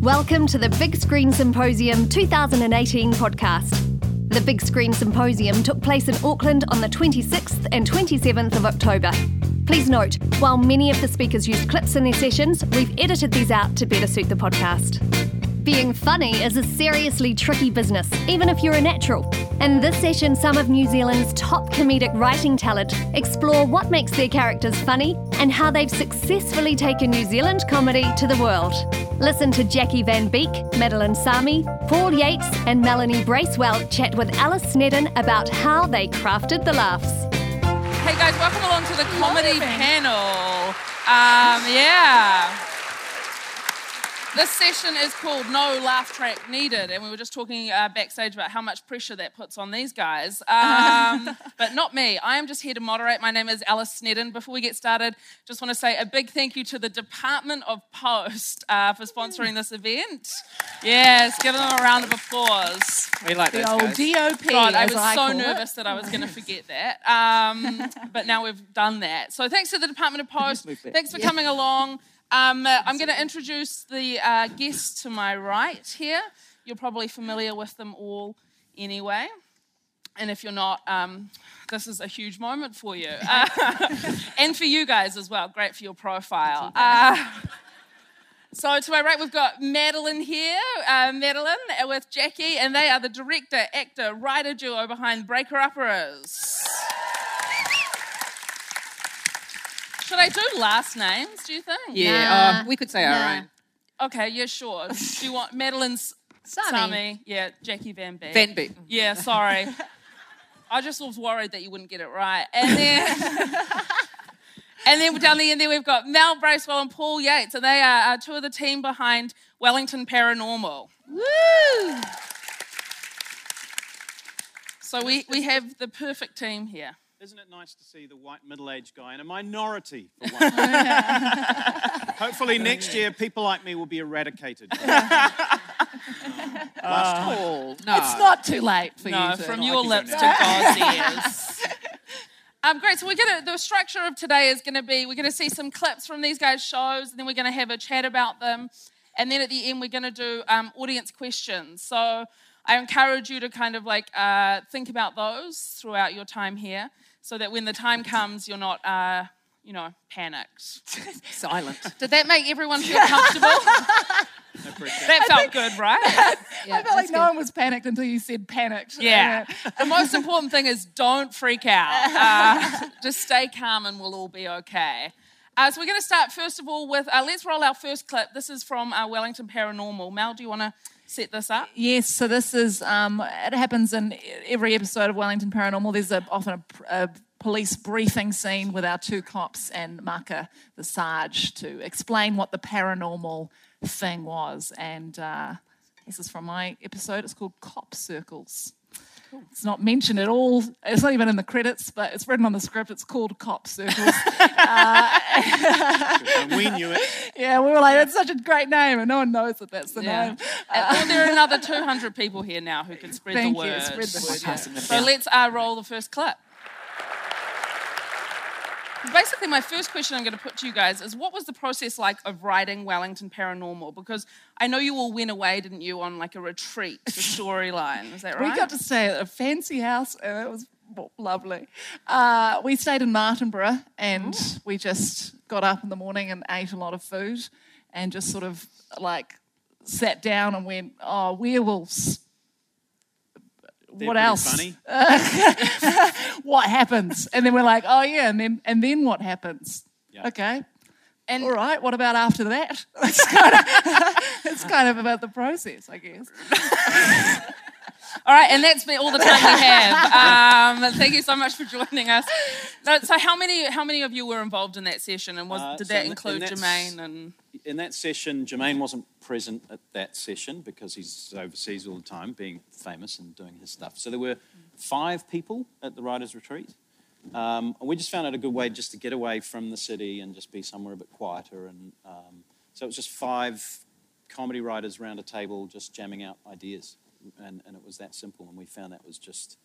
Welcome to the Big Screen Symposium 2018 podcast. The Big Screen Symposium took place in Auckland on the 26th and 27th of October. Please note, while many of the speakers used clips in their sessions, we've edited these out to better suit the podcast. Being funny is a seriously tricky business, even if you're a natural. In this session, some of New Zealand's top comedic writing talent explore what makes their characters funny and how they've successfully taken New Zealand comedy to the world. Listen to Jackie Van Beek, Madeline Sami, Paul Yates, and Melanie Bracewell chat with Alice Snedden about how they crafted the laughs. Hey guys, welcome along to the comedy panel. Um, yeah. This session is called No Laugh Track Needed, and we were just talking uh, backstage about how much pressure that puts on these guys. Um, but not me. I am just here to moderate. My name is Alice Snedden. Before we get started, just want to say a big thank you to the Department of Post uh, for sponsoring this event. Yes, give them a round of applause. We like The those old guys. DOP. God, I was I so nervous It. that I was going to forget that. Um, but now we've done that. So thanks to the Department of Post. Thanks for coming along. Um, uh, I'm going to introduce the uh, guests to my right here. You're probably familiar with them all anyway. And if you're not, um, this is a huge moment for you. Uh, and for you guys as well. Great for your profile. Uh, so to my right, we've got Madeline here, uh, Madeline with Jackie, and they are the director, actor, writer duo behind Breaker Uppers. Should I do last names, do you think? Yeah, Nah. uh, we could say our Nah. own. Okay, yeah, sure. Do you want Madeline's Sami. Sami? Yeah, Jackie Van Beek. Van Beek. Yeah, sorry. I just was worried that you wouldn't get it right. And then, and then down the end there we've got Mel Bracewell and Paul Yates, and they are uh, two of the team behind Wellington Paranormal. Woo! So we, we have the perfect team here. Isn't it nice to see the white middle aged guy in a minority for once? Hopefully, next year, people like me will be eradicated. Paul, no. It's not too late for No, you to. from your lips to now. God's ears. Um, great. So we're gonna the structure of today is gonna be we're gonna see some clips from these guys' shows, and then we're gonna have a chat about them, and then at the end we're gonna do um, audience questions. So I encourage you to kind of like uh, think about those throughout your time here, so that when the time comes, you're not. Uh, you know, panicked. silent. Did that make everyone feel comfortable? that felt good, right? Yeah, I felt like no one was panicked until you said panicked. Yeah. the most important thing is don't freak out. Uh, just stay calm and we'll all be okay. Uh, so we're going to start first of all with uh, let's roll our first clip. This is from uh, Wellington Paranormal. Mel, do you want to set this up? Yes, so this is um, it happens in every episode of Wellington Paranormal. There's a, often a, a police briefing scene with our two cops and Maka, the Sarge, to explain what the paranormal thing was. And uh, this is from my episode. It's called Cop Circles. It's not mentioned at all. It's not even in the credits, but it's written on the script. It's called Cop Circles. and we knew it. yeah, we were like, that's such a great name, and no one knows that that's the Yeah. name. Uh, well, there are another 200 people here now who can spread Thank the you. word. Spread the word. yeah. So let's uh, roll the first clip. Basically, my first question I'm going to put to you guys is what was the process like of writing Wellington Paranormal? Because I know you all went away, didn't you, on like a retreat for storyline. Is that right? We got to stay at a fancy house, and it was lovely. Uh, we stayed in Martinborough, and we just got up in the morning and ate a lot of food, and just sort of like sat down and went, "Oh, werewolves." They're what else? Funny. What happens? And then we're like, "Oh yeah," and then and then what happens? Yeah. Okay. And All right. What about after that? It's kind of, it's kind of about the process, I guess. All right, and that's been all the time we have. Um, thank you so much for joining us. No, So, how many how many of you were involved in that session, and was Uh, did so that in- include in that Jermaine and? In that session, Jermaine wasn't present at that session because he's overseas all the time, being famous and doing his stuff. So there were five people at the writers' retreat. Um, and we just found it a good way just to get away from the city and just be somewhere a bit quieter. And um, so it was just five comedy writers around a table just jamming out ideas. And, and it was that simple. And we found that was just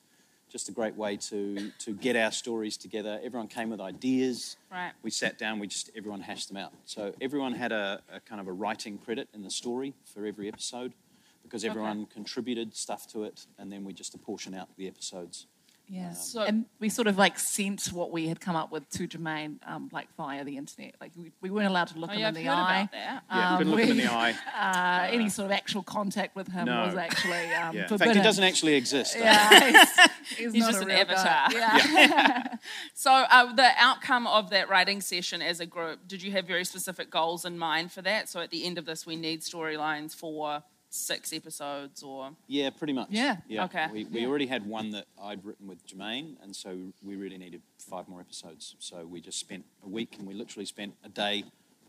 just a great way to to get our stories together. Everyone came with ideas. Right. We sat down. We just everyone hashed them out. So everyone had a, a kind of a writing credit in the story for every episode, because everyone contributed stuff to it, and then we just apportion out the episodes. Yeah. So- and we sort of like sent what we had come up with to Jermaine, um, like via the internet. Like we, we weren't allowed to look Oh, him yeah, in I've the heard eye. about that. Yeah, Um, couldn't look him in the eye. Uh, any sort of actual contact with him No. was actually um, Yeah. In fact, he doesn't actually exist. Yeah, he's, he's, He's just an avatar. guy. Yeah. So, uh, the outcome of that writing session as a group, did you have very specific goals in mind for that? So, at the end of this, we need storylines for six episodes or. Yeah, pretty much. Yeah, Yeah. okay. We, we already had one that I'd written with Jermaine, and so we really needed five more episodes. So we just spent a week, and we literally spent a day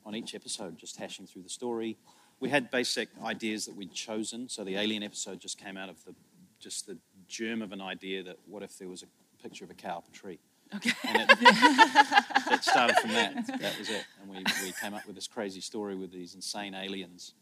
on each episode, just hashing through the story. We had basic ideas that we'd chosen. So the alien episode just came out of the just the germ of an idea that what if there was a picture of a cow up a tree? Okay. And it, it started from that. That was it. And we, we came up with this crazy story with these insane aliens.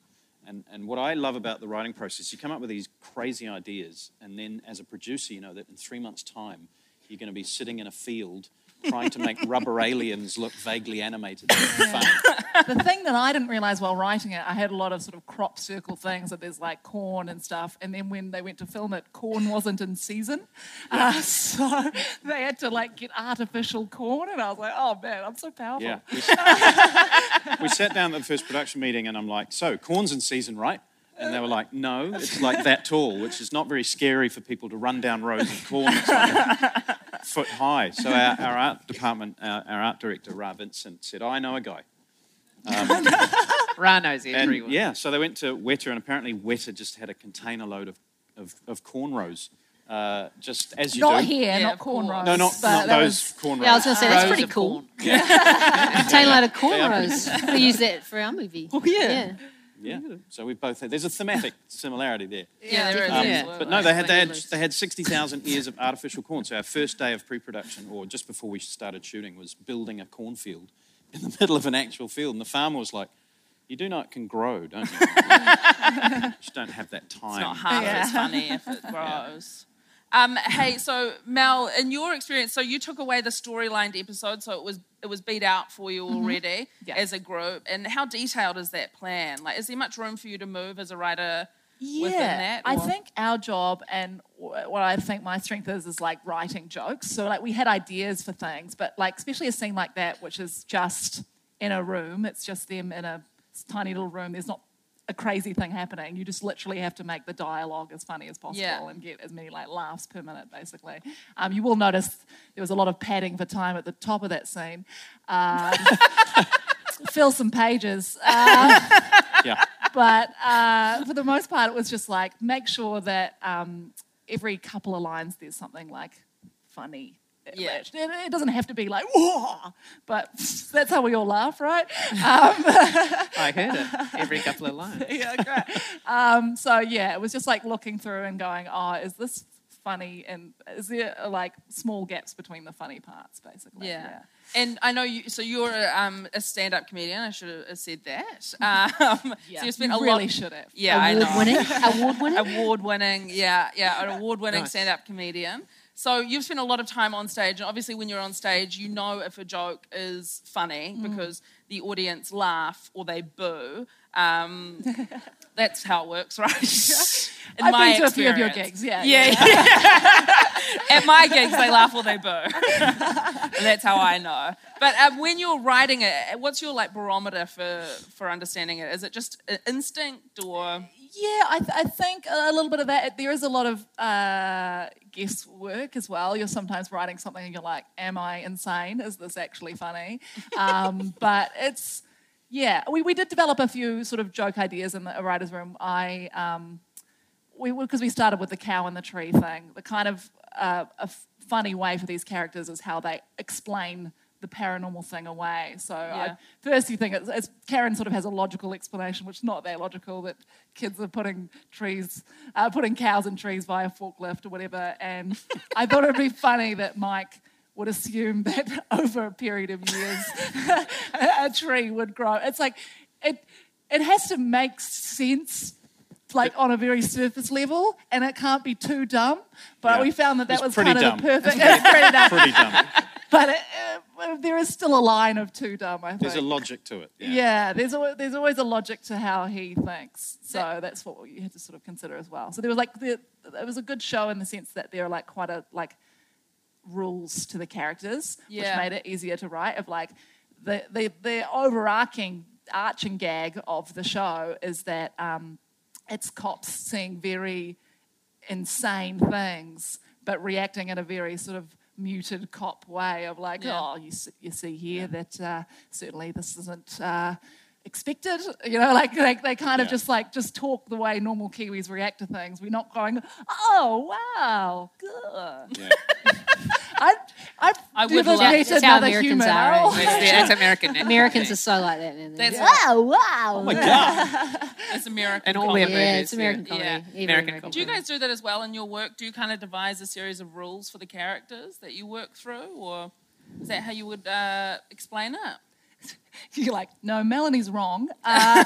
And, and what I love about the writing process, you come up with these crazy ideas, and then as a producer, you know that in three months' time, you're going to be sitting in a field trying to make rubber aliens look vaguely animated. the thing that I didn't realize while writing it, I had a lot of sort of crop circle things that there's like corn and stuff. And then when they went to film it, corn wasn't in season. Uh, so they had to like get artificial corn. And I was like, oh man, I'm so powerful. Yeah. We, s- we sat down at the first production meeting, and I'm like, so corn's in season, right? And they were like, no, it's like that tall, which is not very scary for people to run down rows of corn like foot high. So our, our art department, our, our art director, Ra Vincent, said, I know a guy. Ra knows And everyone. yeah, so they went to Weta, and apparently Weta just had a container load of, of, of cornrows, uh, just as you Not do. here, Yeah, not of corn rows. No, not, not that those was- cornrows. Yeah, I was going to say, that's Rows pretty of cool. corn. Contain a load of They are cornrows. we use that for our movie. Oh, yeah. Yeah, so we both had, there's a thematic similarity there. Yeah, there is. Um, absolutely. But no, they had they had, they had sixty thousand ears of artificial corn. So our first day of pre-production, or just before we started shooting, was building a cornfield in the middle of an actual field. And the farmer was like, "You do know it can grow, don't you? you just don't have that time." It's not half Yeah. as funny if it grows. Um, hey, so Mel, in your experience, so you took away the storylined episode, so it was it was beat out for you already Yeah. as a group. And how detailed is that plan? Like, is there much room for you to move as a writer Yeah, within that? I think our job and what I think my strength is is like writing jokes. So like we had ideas for things, but like especially a scene like that, which is just in a room. It's just them in a tiny little room. There's not a crazy thing happening. You just literally have to make the dialogue as funny as possible Yeah. and get as many like laughs per minute, basically. Um, you will notice there was a lot of padding for time at the top of that scene. Um, fill some pages. Uh, Yeah, but uh, for the most part, it was just like make sure that um, every couple of lines there's something like funny. Yeah. It, it doesn't have to be like whoa, but that's how we all laugh, right? Um, I heard it every couple of lines. yeah, great. Um, so yeah, it was just like looking through and going, oh, is this funny? And is there uh, like small gaps between the funny parts, basically? Yeah. And I know you. So you're um, a stand-up comedian. I should have said that. Um, Yeah. So you spent You a really lot. should have. Yeah, I Award know. winning. Award winning. award-winning, yeah, yeah, an award-winning Nice. stand-up comedian. So you've spent a lot of time on stage, and obviously, when you're on stage, you know if a joke is funny Mm. because the audience laugh or they boo. Um, that's how it works, right? In I've my been to a few of your gigs. Yeah. Yeah, yeah. At my gigs, they laugh or they boo. That's how I know. But um, when you're writing it, what's your like barometer for for understanding it? Is it just uh, instinct or? Yeah, I, th- I think a little bit of that. There is a lot of uh, guesswork as well. You're sometimes writing something and you're like, "Am I insane? Is this actually funny?" Um, but it's yeah. We, we did develop a few sort of joke ideas in the writers' room. I um, we because we started with the cow and the tree thing. The kind of uh, a f- funny way for these characters is how they explain the paranormal thing away. So Yeah. I, first you think it's, it's Karen sort of has a logical explanation, which is not that logical that kids are putting trees, uh, putting cows in trees via forklift or whatever. And I thought it'd be funny that Mike would assume that over a period of years a, tree would grow. It's like it it has to make sense like on a very surface level, and it can't be too dumb. But Yeah. we found that that It's was kind of dumb. the perfect. it's pretty dumb. Pretty dumb. But it, uh, there is still a line of too dumb. I think. There's a logic to it. Yeah, Yeah. there's always, there's always a logic to how he thinks. So that's what you had to sort of consider as well. So there was like the, it was a good show in the sense that there are like quite a like rules to the characters, Yeah. which made it easier to write. Of like the the the overarching arching gag of the show is that um, it's cops seeing very insane things, but reacting in a very sort of muted cop way of like, Yeah. oh, you see, you see here that uh, certainly this isn't uh, expected. You know, like, like they kind of Yeah. just like just talk the way normal Kiwis react to things. We're not going, oh wow, good. Yeah. I I I would never love- meet That's how another Americans human. are, Oh. eh? That's, that's American. Americans are so like that, man. That's wow, wow. Oh my God. It's American. And all comedy. their yeah, it's American yeah. comedy. Yeah. Every American Do you guys do that as well in your work? Do you kind of devise a series of rules for the characters that you work through, or is that how you would uh, explain it? You're like, no, Melanie's wrong. Uh,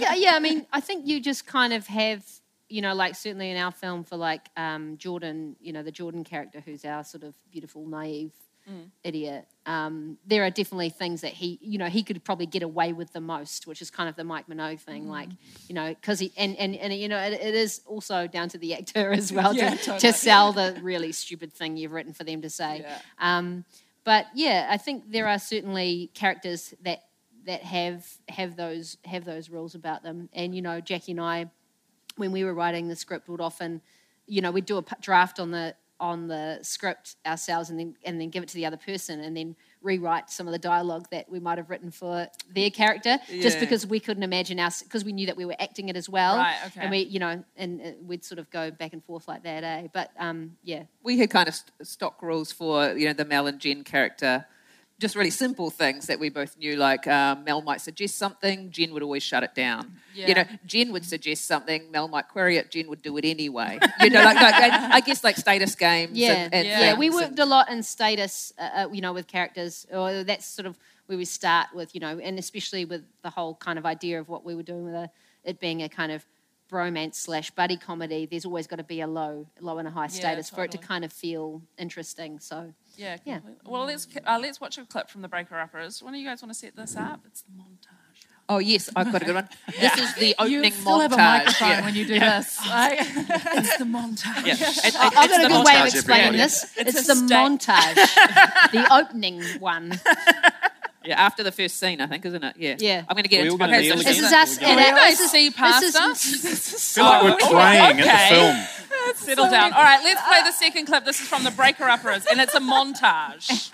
yeah, yeah, I mean, I think you just kind of have, you know, like certainly in our film for like um, Jordan, you know, the Jordan character who's our sort of beautiful, naive idiot. Um, there are definitely things that he, you know, he could probably get away with the most, which is kind of the Mike Minogue thing, like, you know, because he and and and you know, it, it is also down to the actor as well Yeah, to, totally. to sell the really stupid thing you've written for them to say. Yeah. Um, but yeah, I think there are certainly characters that that have have those have those rules about them. And you know, Jackie and I, when we were writing the script, would often, you know, we'd do a draft on the on the script ourselves, and then and then give it to the other person, and then rewrite some of the dialogue that we might have written for their character, just because we couldn't imagine us because we knew that we were acting it as well. Right, okay. And we, you know, and uh, we'd sort of go back and forth like that, eh? But um, yeah, we had kind of st- stock rules for you know the Mel and Jen character. Just really simple things that we both knew, like um, Mel might suggest something, Jen would always shut it down. Yeah. You know, Jen would suggest something, Mel might query it, Jen would do it anyway. You know, like, like and I guess like status games. Yeah, and, and yeah. We worked a lot in status, uh, uh, you know, with characters. Or that's sort of where we start with, you know, and especially with the whole kind of idea of what we were doing with a, it being a kind of bromance slash buddy comedy. There's always got to be a low, low and a high status for it to kind of feel interesting. So Yeah, Yeah. Well, let's uh, let's watch a clip from the Breaker Uppers. When do you guys want to set this up? It's the montage. Oh yes, I've got a good one. This is the you opening still have a microphone yeah. when you do this. It's the montage. Yeah. It- it- I've got a good way of explaining everybody. this. It's It's, the sta- montage, the opening one. Yeah, after the first scene, I think, isn't it? Yeah. Yeah. I'm going to get We into all my gonna Okay, so this This again? is us. We're and gonna- you guys this is- see past this us? is- feel like we're Oh, praying okay. at the film. Settle down. All right, let's play the second clip. This is from the Breaker Uppers, and it's a montage.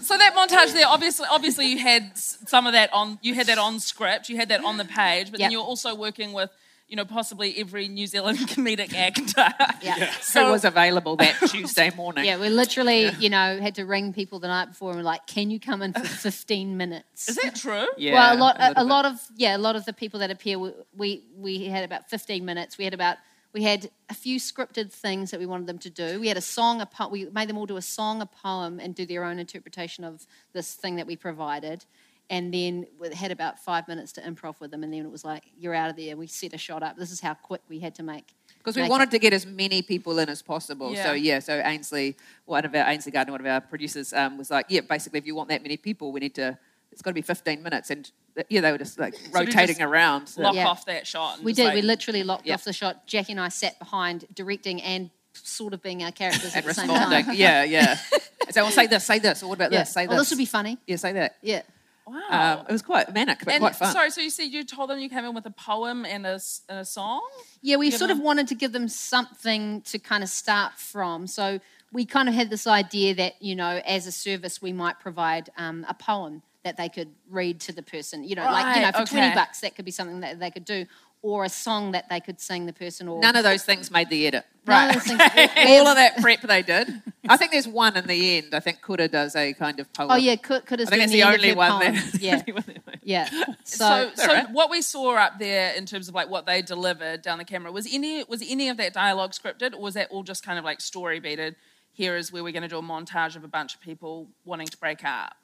so that montage there, obviously, obviously you had some of that on. You had that on script. You had that on the page, but then you're also working with, you know, possibly every New Zealand comedic actor. Yeah. Who was available that Tuesday morning? Yeah, we literally, you know, had to ring people the night before and we're like, "Can you come in for 15 minutes?" Is that true? Yeah, well, a lot, a, little a lot of yeah, a lot of the people that appear, we, we we had about 15 minutes. We had about we had a few scripted things that we wanted them to do. We had a song, a po- we made them all do a song, a poem, and do their own interpretation of this thing that we provided. And then we had about five minutes to improv with them, and then it was like, "You're out of there." We set a shot up. This is how quick we had to make. Because we make wanted it. to get as many people in as possible. Yeah. So yeah, so Ainsley, one of our Ainsley Gardner, one of our producers, um, was like, yeah, basically, if you want that many people, we need to. It's got to be 15 minutes, and uh, yeah, they were just like you rotating just around. So- Lock Yeah. off that shot. and We did. like- we literally locked Yeah. off the shot. Jackie and I sat behind directing and sort of being our characters at and the same time. responding. yeah, yeah. So, well, say this, say this, or what about Yeah. this? Say well, this. this would be funny. Yeah, say that. Yeah. Wow. Um, it was quite manic, but and quite fun. sorry, so you said you told them you came in with a poem and a, s- and a song? Yeah, we Give sort of wanted to give them something to kind of start from. So we kind of had this idea that, you know, as a service, we might provide um, a poem that they could read to the person. You know, like, you know, Right, for 20 bucks, that could be something that they could do. Or a song that they could sing the person. Or None of those things made the edit. None of All of that prep they did. I think there's one in the end. I think Kura does a kind of poem. Oh, yeah, have I think been the only one that. Yeah, only one that- yeah. So, So, so, alright. what we saw up there in terms of like what they delivered down the camera was any was any of that dialogue scripted, or was that all just kind of like story beated? Here is where we're going to do a montage of a bunch of people wanting to break up.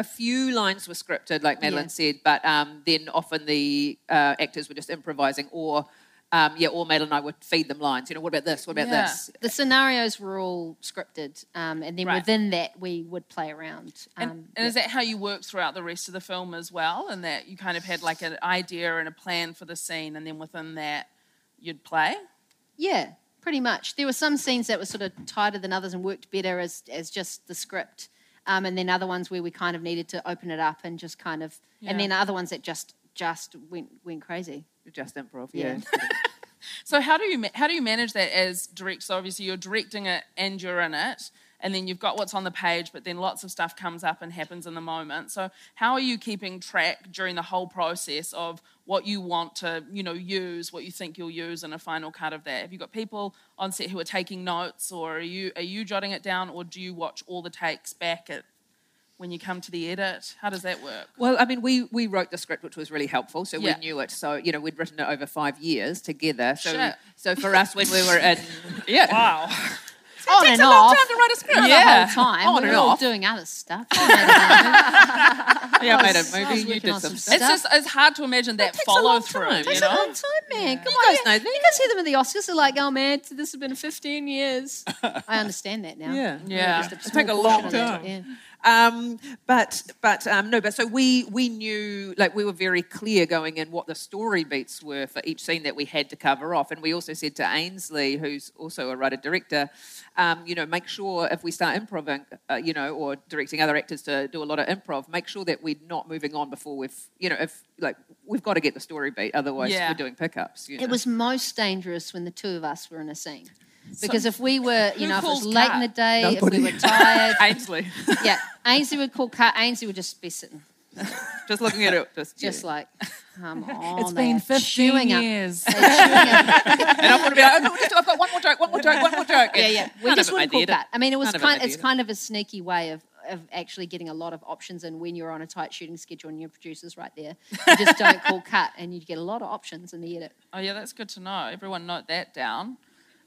A few lines were scripted, like Madeline Yeah. said, but um, then often the uh, actors were just improvising, or um, yeah, or Madeline and I would feed them lines. You know, what about this? What about Yeah. this? The scenarios were all scripted, um, and then Right. within that, we would play around. Um, And, and is that how you worked throughout the rest of the film as well? And that you kind of had like an idea and a plan for the scene, and then within that, you'd play? Yeah, pretty much. There were some scenes that were sort of tighter than others and worked better as as just the script, um, and then other ones where we kind of needed to open it up and just kind of, Yeah. and then other ones that just just went went crazy. Just improv, Yeah. yeah. So how do you how do you manage that as director? So obviously you're directing it and you're in it, and then you've got what's on the page, but then lots of stuff comes up and happens in the moment. So how are you keeping track during the whole process of what you want to you know use, what you think you'll use in a final cut of that? Have you got people on set who are taking notes, or are you are you jotting it down, or do you watch all the takes back at when you come to the edit? How does that work? Well, I mean, we we wrote the script, which was really helpful. So Yeah. we knew it. So you know, we'd written it over five years together. So Shit. so for us, when we were in, yeah, Wow. on takes and a long off. time to write a script. Yeah. the whole time. On we and were all off. doing other stuff. Yeah, I made a movie. You did some some stuff. It's just it's hard to imagine that takes follow through. time. You Takes a long time, man. Come You guys know You that. can see them at the Oscars. They're like, "Oh man, this has been 15 years." I understand that now. Yeah. Yeah. Just It take a long portion of time. Um, but but um, no, but so we we knew like we were very clear going in what the story beats were for each scene that we had to cover off, and we also said to Ainsley, who's also a writer director, um, you know, make sure if we start improving, uh, you know, or directing other actors to do a lot of improv, make sure that we're not moving on before we've, you know, if like we've got to get the story beat, otherwise Yeah. we're doing pickups. You know? It was most dangerous when the two of us were in a scene. Because if we were, you know, if it was late cut? in the day, Nobody. if we were tired, Ainsley, yeah, Ainsley would call cut. Ainsley would just be sitting, just looking at it, just, just yeah. like, come on. It's they been 15 years. up and I'm going to be like, oh, I've got one more joke, one more joke, one more joke. yeah, yeah. We None just wouldn't call the edit. cut. I mean, it was None of it kind—it's edit. kind of a sneaky way of of actually getting a lot of options And when you're on a tight shooting schedule and your producer's right there. You just don't call cut, and you get a lot of options in the edit. Oh yeah, that's good to know. Everyone note that down,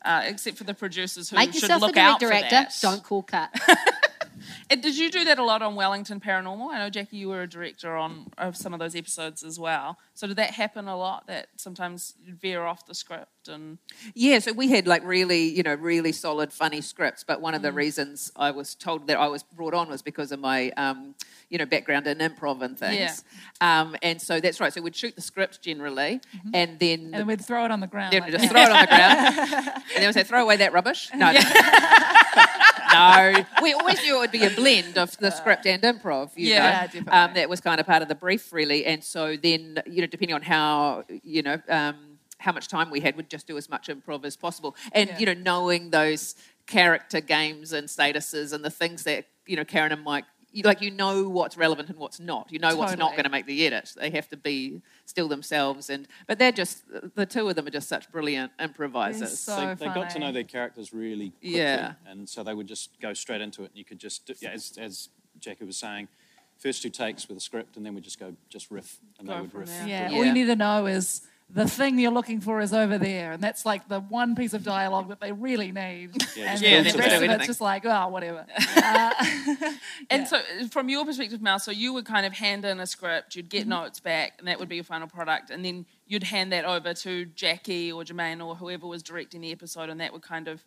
uh, except for the producers who Make should yourself a look out director. for that. Don't call cut. And did you do that a lot on Wellington Paranormal? I know Jackie, you were a director on of some of those episodes as well. So did that happen a lot? That sometimes you'd veer off the script and Yeah, so we had like really, you know, really solid, funny scripts. But one of the Mm. reasons I was told that I was brought on was because of my, um, you know, background in improv and things. Um, and so that's right. So we'd shoot the script generally, and then Mm-hmm. and we'd throw it on the ground. then like we'd just that. throw it on the ground, and then we'd say, "Throw away that rubbish." No, no. We always knew it would be a blend of the script and improv. You Yeah, know? Yeah, definitely. Um, that was kind of part of the brief, really. And so then, you know, depending on how, you know, um, how much time we had, we'd just do as much improv as possible. And, Yeah. you know, knowing those character games and statuses and the things that, you know, Karen and Mike, you, like, you know what's relevant and what's not. You know what's not going to make the edit. They have to be still themselves. And But they're just, the two of them are just such brilliant improvisers. so they, they got to know their characters really quickly, Yeah. and so they would just go straight into it. And you could just, do, yeah, as, as Jackie was saying, first two takes with a script, and then we just go just riff, and Go they would riff. Yeah, Yeah. all you need to know is the thing you're looking for is over there, and that's like the one piece of dialogue that they really need. Yeah, and just then build the rest that. of it's just like, oh, whatever. Uh, And so, from your perspective, Mel, so you would kind of hand in a script, you'd Mm-hmm. get notes back, and that would be your final product, and then you'd hand that over to Jackie or Jermaine or whoever was directing the episode, and that would kind of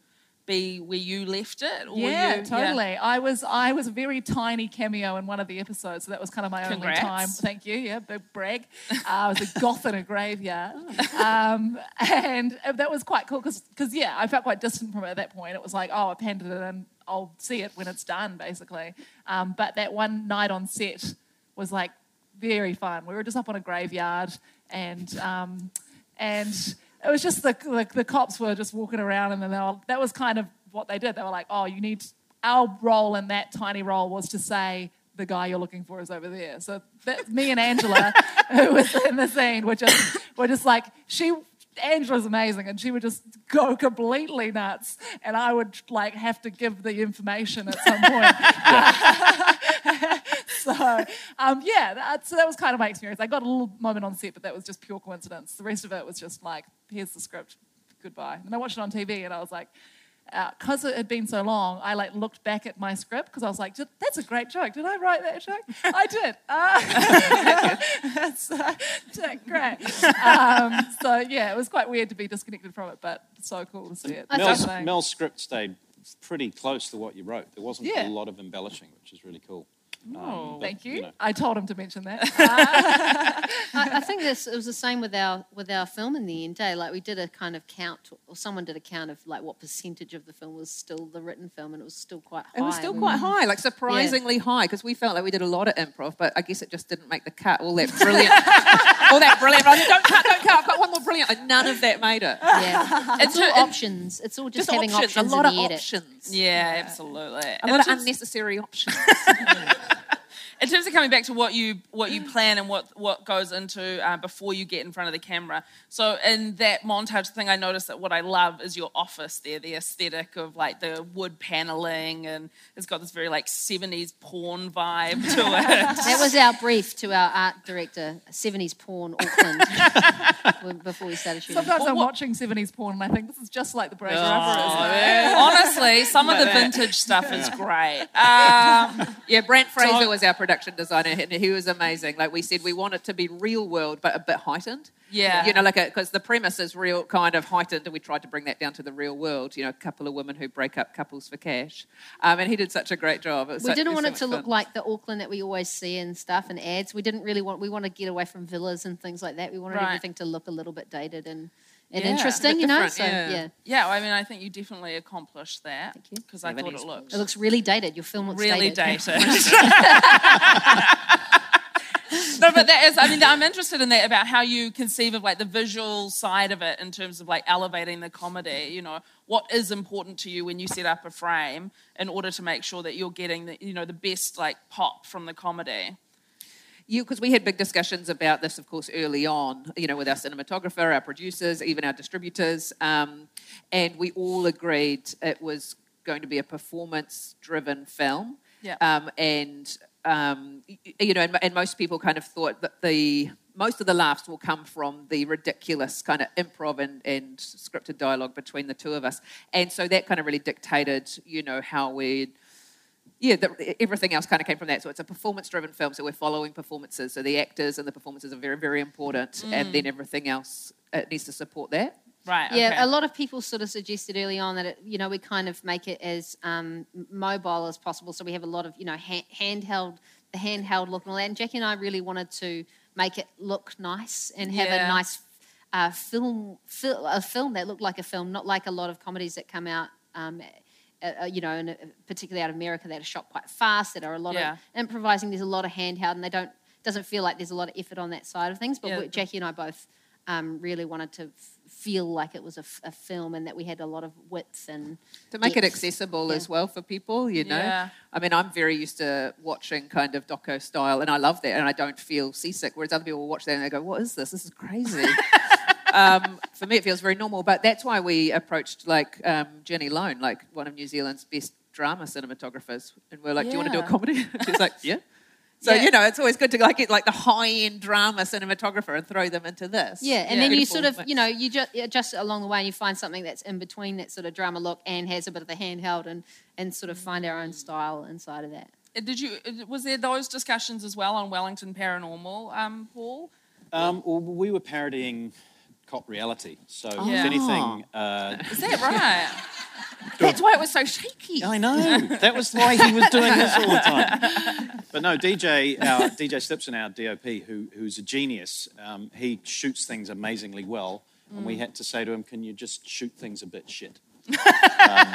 be where you left it. Or yeah, you, totally. I was I was a very tiny cameo in one of the episodes, so that was kind of my Congrats. only time. Thank you. Yeah, big brag. Uh, I was a goth in a graveyard, um, and that was quite cool because because yeah, I felt quite distant from it at that point. It was like, oh, I've handed it in. I'll see it when it's done, basically. Um, but that one night on set was like very fun. We were just up on a graveyard, and um, and it was just the, the the cops were just walking around, and then they were, that was kind of what they did. They were like, "Oh, you need." Our role in that tiny role was to say the guy you're looking for is over there. So that, me and Angela, who was in the scene, were just were just like she. Angela's amazing, and she would just go completely nuts, and I would like have to give the information at some point. so um, yeah, that, so that was kind of my experience. I got a little moment on set, but that was just pure coincidence. The rest of it was just like, here's the script, goodbye. And I watched it on TV, and I was like, because it had been so long, I like looked back at my script because I was like, "That's a great joke. Did I write that joke? I did. Uh, that's uh, great." Um, so yeah, it was quite weird to be disconnected from it, but so cool to see it. Mel's, Mel's script stayed pretty close to what you wrote. There wasn't Yeah. a lot of embellishing, which is really cool. Um, Thank you. know. I told him to mention that. I, I think this it was the same with our with our film in the end. Eh? Like we did a kind of count, or someone did a count of like what percentage of the film was still the written film, and it was still quite high. It was still We- quite high, like surprisingly high, because we felt like we did a lot of improv, but I guess it just didn't make the cut. All that brilliant, all that brilliant. I said, don't cut, don't cut. I've got one more brilliant. Like, none of that made it. Yeah, it's all It's- options. It's all just, Just having options, options, a lot in of edit. options, Yeah, absolutely. a lot in of terms- unnecessary options. In terms of coming back to what you what you plan and what what goes into uh, before you get in front of the camera. So in that montage thing, I noticed that what I love is your office there, the aesthetic of like the wood paneling, and it's got this very like seventies porn vibe to it. That was our brief to our art director, 70s porn Auckland, before we started shooting. Sometimes Well, I'm what- watching 70s porn and I think this is just like the Brazier Oh, Upper. yeah. Honestly, some of the that. vintage stuff is great. Um, Yeah, Brent Fraser So- was our production designer, and he was amazing. Like we said, we want it to be real world, but a bit heightened. Yeah. you know, like because the premise is real, kind of heightened, and we tried to bring that down to the real world. You know, a couple of women who break up couples for cash, um, and he did such a great job. It we so- didn't was want so it to much look like the Auckland that we always see and stuff and ads. We didn't really want. We want to get away from villas and things like that. We wanted Right. everything to look a little bit dated and, and Yeah, interesting, you know. different, So yeah. yeah. yeah, I mean, I think you definitely accomplished that Thank you. because I thought it 70s looked it looks really dated. Your film looks really dated. dated. no, but that is, I mean, I'm interested in that about how you conceive of like the visual side of it in terms of like elevating the comedy. You know, what is important to you when you set up a frame in order to make sure that you're getting the, you know, the best like pop from the comedy. You because we had big discussions about this, of course, early on. You know, with our cinematographer, our producers, even our distributors, um, and we all agreed it was going to be a performance-driven film. Yeah. Um, and um, you know, and, and most people kind of thought that the most of the laughs will come from the ridiculous kind of improv and, and scripted dialogue between the two of us, and so that kind of really dictated, you know, how we yeah, the, everything else kind of came from that. So it's a performance-driven film. So we're following performances. So the actors and the performances are very, very important, and then everything else uh, needs to support that. Right. Yeah, okay. a lot of people sort of suggested early on that it, you know we kind of make it as um, mobile as possible. So we have a lot of you know ha- handheld, the handheld look and all that. And Jackie and I really wanted to make it look nice and have Yeah. a nice uh, film, fil- a film that looked like a film, not like a lot of comedies that come out. Um, uh, uh, you know, and uh, particularly out of America, that are shot quite fast. That are a lot Yeah. of improvising. There's a lot of handheld, and they don't doesn't feel like there's a lot of effort on that side of things. But Yeah. Jackie and I both um, really wanted to f- feel like it was a, f- a film and that we had a lot of width and To make it accessible Yeah. as well for people, you know. Yeah. I mean, I'm very used to watching kind of doco style, and I love that, and I don't feel seasick. Whereas other people will watch that and they go, "What is this? This is crazy." um, for me, it feels very normal. But that's why we approached like um, Ginny Loane, like one of New Zealand's best drama cinematographers, and we're like, "Do you want to do a comedy?" She's like, "Yeah." So Yeah. you know, it's always good to like get like the high end drama cinematographer and throw them into this. yeah and Yeah. then you sort of you know you just adjust it along the way and you find something that's in between that sort of drama look and has a bit of the handheld and and sort of find our own style inside of that Uh, Did you? uh, Was there those discussions as well on Wellington Paranormal, um, Paul? Um, well, we were parodying cop reality. So, Yeah. if anything, uh, Is that right? that's why it was so shaky. I know that was why he was doing this all the time. But no, DJ, our DJ Stipsen, our DOP, who, who's a genius, um, he shoots things amazingly well, and we had to say to him, "Can you just shoot things a bit shit?" um,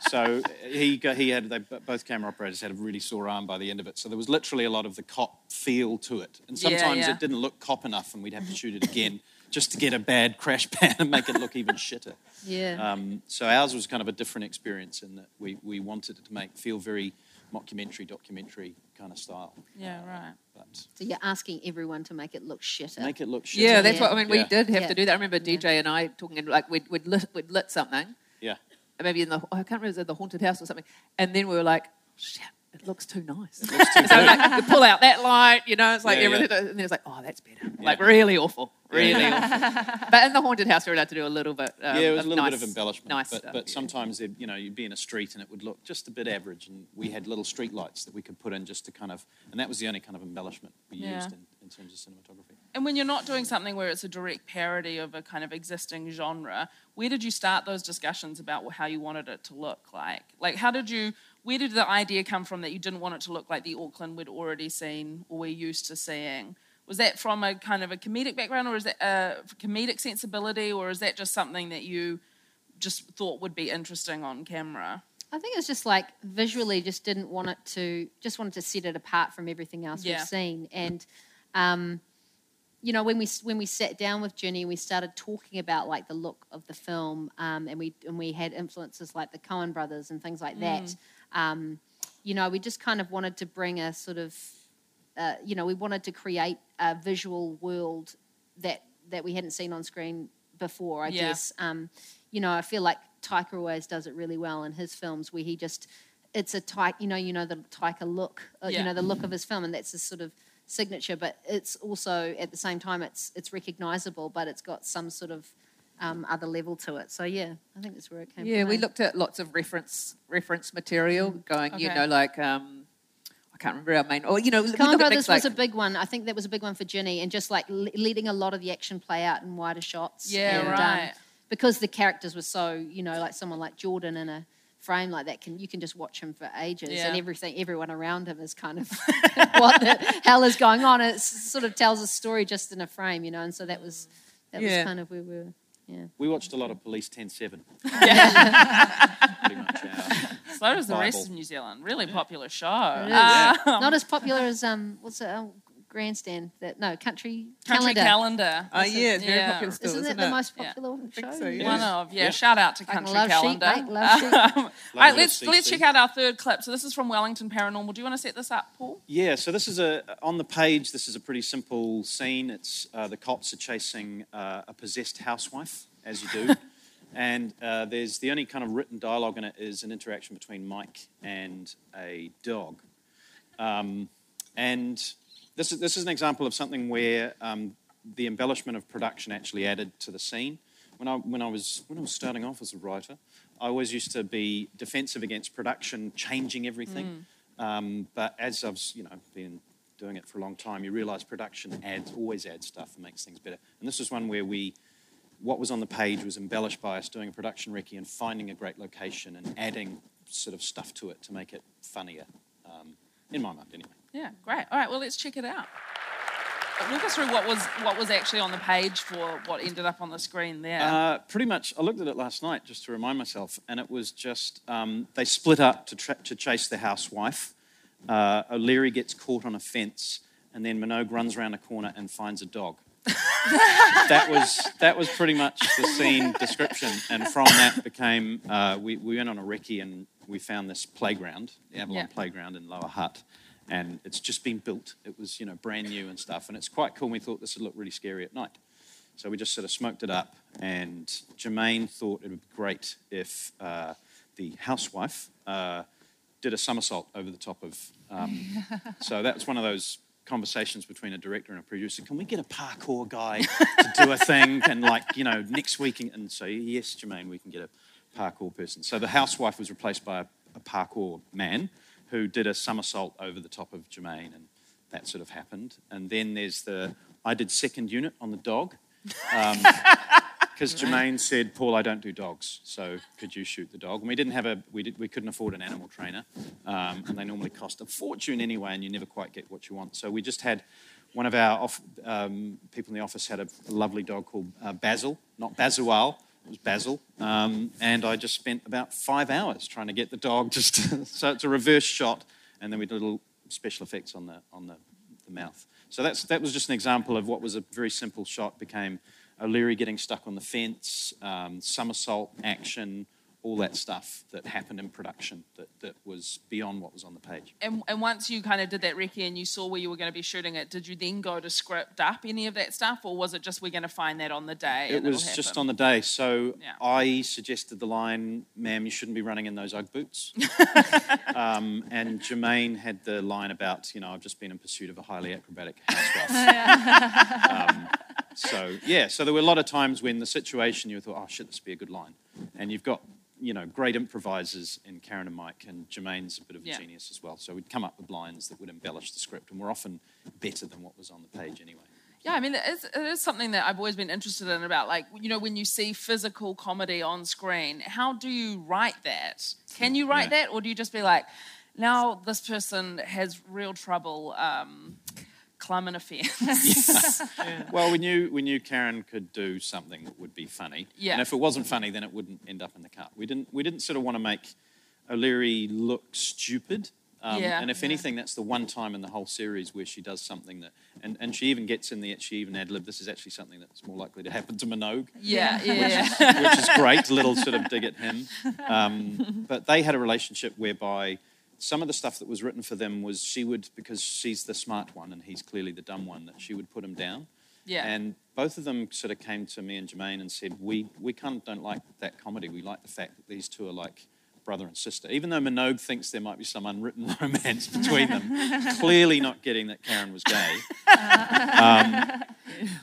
so he got, he had they, both camera operators had a really sore arm by the end of it. So there was literally a lot of the cop feel to it, and Yeah, sometimes yeah. it didn't look cop enough, and we'd have to shoot it again just to get a bad crash pan and make it look even shitter. yeah Um, so ours was kind of a different experience in that we, we wanted it to make feel very mockumentary, documentary kind of style. Yeah, right. But so you're asking everyone to make it look shitter make it look shit. Yeah, that's Yeah. what I mean. We Yeah. did have Yeah. to do that. I remember Yeah. DJ and I talking, and like we'd, we'd, lit, we'd lit something, Yeah. maybe in the I can't remember it was the haunted house or something, and then we were like, shit, it it looks too nice. Looks too so like, you pull out that light, you know, it's like Yeah, yeah. everything, and then it's like, oh, that's better. Like really awful, really awful. But in the haunted house, we're allowed to do a little bit. Um, yeah, it was of a little nice, bit of embellishment. Nice but stuff, but sometimes, it, you know, you'd be in a street and it would look just a bit average, and we had little street lights that we could put in just to kind of, and that was the only kind of embellishment we Yeah. used in, in terms of cinematography. And when you're not doing something where it's a direct parody of a kind of existing genre, where did you start those discussions about how you wanted it to look like? Like, how did you, where did the idea come from that you didn't want it to look like the Auckland we'd already seen or we're used to seeing? Was that from a kind of a comedic background or is that a comedic sensibility or is that just something that you just thought would be interesting on camera? I think it's just like visually, just didn't want it to, just wanted to set it apart from everything else Yeah. we've seen. And, um, you know, when we when we sat down with Ginny, we started talking about like the look of the film, um, and we and we had influences like the Coen Brothers and things like that. Um, you know, we just kind of wanted to bring a sort of, uh, you know, we wanted to create a visual world that that we hadn't seen on screen before. I Yeah. guess. Um, you know, I feel like Taika always does it really well in his films, where he just it's a Taika, you know, you know the Taika look, uh, Yeah. you know, the look of his film, and that's his sort of signature. But it's also at the same time, it's it's recognizable, but it's got some sort of um, other level to it. So yeah, I think that's where it came. Yeah, from. we eh? looked at lots of reference reference material, going, you know, like um, I can't remember our main, or you know, Coen Brothers like, was a big one. I think that was a big one for Ginny, and just like le- letting a lot of the action play out in wider shots. Yeah, and, right. because the characters were so, you know, like someone like Jordan in a frame like that can you can just watch him for ages, Yeah. and everything, everyone around him is kind of what the hell is going on. It sort of tells a story just in a frame, you know, and so that was that Yeah. was kind of where we were. Yeah. We watched a lot of Police 10-7. Pretty much our, So does the rest Bible. of New Zealand. Really popular show. It is. Um, Not as popular as um, what's it? Oh, grandstand that no country, Country calendar. calendar. oh yeah, it's very Yeah. popular still, Isn't isn't, that the it? most Yeah. popular think show? so, yeah. One of yeah. Yeah. Shout out to Fucking Country love sheep, Calendar. mate, love sheep. All right, let's it, let's check out our third clip. So this is from Wellington Paranormal. Do you want to set this up, Paul? Yeah, so this is a on the page. This is a pretty simple scene. It's uh, the cops are chasing uh, a possessed housewife, as you do, and uh, there's the only kind of written dialogue in it is an interaction between Mike and a dog, um, and this is this is an example of something where um, the embellishment of production actually added to the scene. When I when I was when I was starting off as a writer, I always used to be defensive against production changing everything. Um, but as I've you know been doing it for a long time, you realise production adds always adds stuff and makes things better. And this was one where we, what was on the page was embellished by us doing a production recce and finding a great location and adding sort of stuff to it to make it funnier. Um, in my mind, anyway. Yeah, great. All right, well let's check it out. Walk us through what was what was actually on the page for what ended up on the screen there. Uh, pretty much, I looked at it last night just to remind myself, and it was just um, they split up to, tra- to chase the housewife. Uh, O'Leary gets caught on a fence, and then Minogue runs around a corner and finds a dog. that was that was pretty much the scene description, and from that became uh, we, we went on a recce and we found this playground, the Avalon Yeah. Playground in Lower Hutt, and it's just been built. It was you know brand new and stuff, and it's quite cool. We thought this would look really scary at night. So we just sort of smoked it up, and Jermaine thought it would be great if uh, the housewife uh, did a somersault over the top of. Um, so that was one of those conversations between a director and a producer. Can we get a parkour guy to do a thing? And like you know, next week, and so yes, Jermaine, we can get a parkour person. So the housewife was replaced by a, a parkour man who did a somersault over the top of Jermaine, and that sort of happened. And then there's the I did second unit on the dog. Because Jermaine said, "Paul, I don't do dogs, so could you shoot the dog?" And we didn't have a, we, did, we couldn't afford an animal trainer, um, and they normally cost a fortune anyway, and you never quite get what you want. So we just had one of our off, um, people in the office had a, a lovely dog called uh, Basil, not Bazual, it was Basil, um, and I just spent about five hours trying to get the dog just. so it's a reverse shot, and then we did little special effects on the on the, the mouth. So that's that was just an example of what was a very simple shot became O'Leary getting stuck on the fence, um, somersault action, all that stuff that happened in production that, that was beyond what was on the page. And, and once you kind of did that recce and you saw where you were going to be shooting it, did you then go to script up any of that stuff, or was it just we're going to find that on the day? It was just on the day. So Yeah. I suggested the line, ma'am, you shouldn't be running in those Ugg boots. um, and Jermaine had the line about, you know, I've just been in pursuit of a highly acrobatic housewife. um, so, yeah, so there were a lot of times when the situation you thought, oh, shit, this would be a good line. And you've got, you know, great improvisers in Karen and Mike, and Jermaine's a bit of a Yeah. genius as well. So we'd come up with lines that would embellish the script, and were often better than what was on the page anyway. Yeah, I mean, it is, it is something that I've always been interested in about, like, you know, when you see physical comedy on screen, how do you write that? Can you write Yeah. that, or do you just be like, now this person has real trouble um, clumming a fence? Well, we knew we knew Karen could do something that would be funny. Yeah. And if it wasn't funny, then it wouldn't end up in the cut. We didn't we didn't sort of want to make O'Leary look stupid. Um, Yeah. and if anything, that's the one time in the whole series where she does something that, and, and she even gets in the, she even ad lib, this is actually something that's more likely to happen to Minogue, yeah, yeah, yeah. which is great, a little sort of dig at him. Um, but they had a relationship whereby some of the stuff that was written for them was she would, because she's the smart one and he's clearly the dumb one, that she would put him down. Yeah. And both of them sort of came to me and Jemaine and said, we, we kind of don't like that comedy. We like the fact that these two are like brother and sister. Even though Minogue thinks there might be some unwritten romance between them, clearly not getting that Karen was gay, um,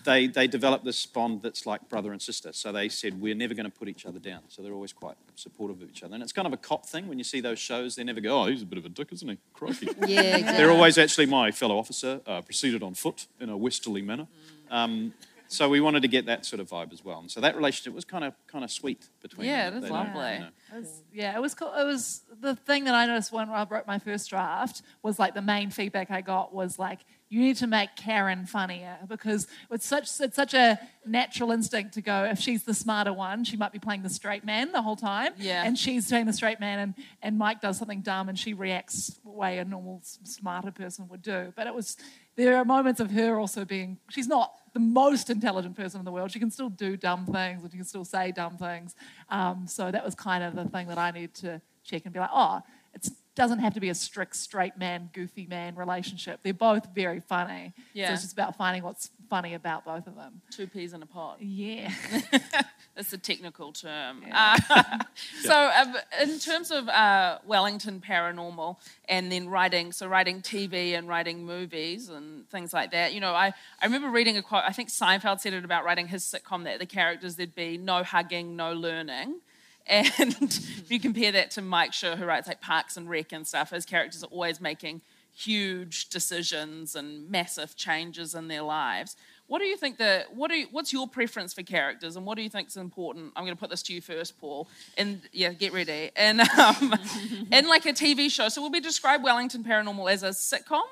they, they developed this bond that's like brother and sister. So they said, we're never going to put each other down. So they're always quite supportive of each other. And it's kind of a cop thing when you see those shows. They never go, oh, he's a bit of a dick, isn't he? Crikey. Yeah, exactly. They're always actually my fellow officer, uh, proceeded on foot in a westerly manner. Um, so we wanted to get that sort of vibe as well. And so that relationship was kind of kind of sweet between Yeah, them. it is They lovely. you know. It was- yeah, it was cool. It was the thing that I noticed when I wrote my first draft was like the main feedback I got was like you need to make Karen funnier because it's such it's such a natural instinct to go if she's the smarter one she might be playing the straight man the whole time Yeah. and she's playing the straight man and and Mike does something dumb and she reacts the way a normal smarter person would do but it was there are moments of her also being she's not the most intelligent person in the world she can still do dumb things and she can still say dumb things um, so that was kind of the thing that I needed to check and be like, oh, it doesn't have to be a strict straight man, goofy man relationship. They're both very funny. So Yeah. it's just about finding what's funny about both of them. Two peas in a pod. Yeah. That's a technical term. Uh, so, um, in terms of uh, Wellington Paranormal and then writing, so writing TV and writing movies and things like that, you know, I, I remember reading a quote, I think Seinfeld said it about writing his sitcom that the characters, there'd be no hugging, no learning. And if you compare that to Mike Schur, who writes like Parks and Rec and stuff, his characters are always making huge decisions and massive changes in their lives. What do you think that what do you, what's your preference for characters and what do you think is important? I'm going to put this to you first, Paul. And yeah, get ready. And um, and like a TV show. So will we describe Wellington Paranormal as a sitcom?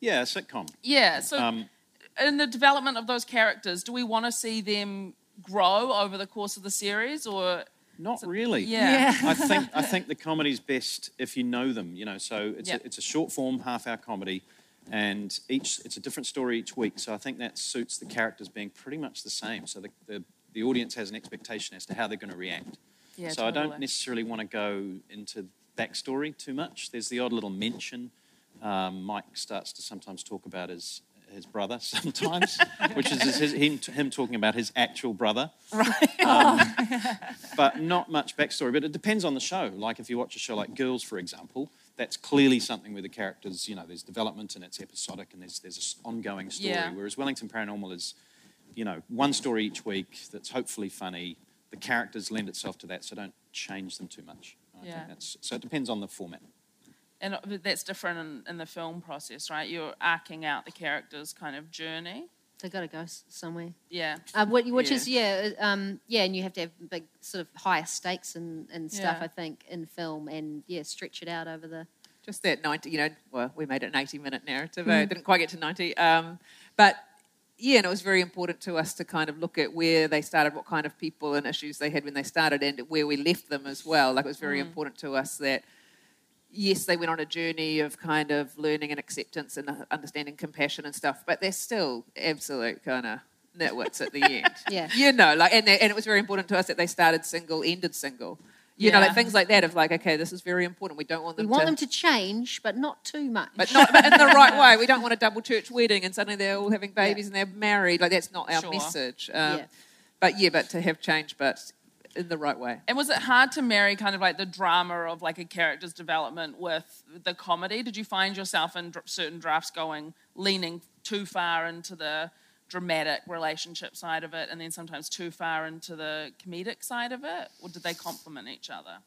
Yeah, a sitcom. Yeah. So Um, in the development of those characters, do we want to see them grow over the course of the series or Not really. yeah. I think I think the comedy's best if you know them. You know, so it's Yep. a, it's a short form, half hour comedy, and each it's a different story each week. So I think that suits the characters being pretty much the same. So the the, the audience has an expectation as to how they're going to react. Yeah, so I don't necessarily want to go into backstory too much. There's the odd little mention. Um, Mike starts to sometimes talk about his his brother sometimes, which is his, him, him talking about his actual brother Right. but not much backstory. But it depends on the show. Like if you watch a show like Girls, for example, that's clearly something where the characters, you know, there's development and it's episodic and there's there's an ongoing story. Yeah. Whereas Wellington Paranormal is, you know, one story each week that's hopefully funny. The characters lend itself to that, so don't change them too much. I Yeah. think that's so. It depends on the format. and uh, that's different in, in the film process, right? You're arcing out the character's kind of journey. They got to go s- somewhere. Yeah. Uh, what, which Yeah. is yeah, uh, um, yeah, and you have to have big sort of higher stakes and, and stuff. Yeah. I think in film and yeah, stretch it out over the. just that 90 you know well we made it an 80 minute narrative i didn't quite get to 90 um, but yeah and it was very important to us to kind of look at where they started what kind of people and issues they had when they started and where we left them as well like it was very important to us that yes they went on a journey of kind of learning and acceptance and understanding compassion and stuff but they're still absolute kind of nitwits at the end Yeah. you know like and, they, and it was very important to us that they started single ended single You know, like things like that. Of like, okay, this is very important. We don't want them. We want to, them to change, but not too much. but not but in the right way. We don't want a double church wedding and suddenly they're all having babies and they're married. Like that's not our Sure. message. Um, Yeah. But yeah, but to have change, but in the right way. And was it hard to marry kind of like the drama of like a character's development with the comedy? Did you find yourself in dr- certain drafts going leaning too far into the dramatic relationship side of it and then sometimes too far into the comedic side of it? Or did they complement each other?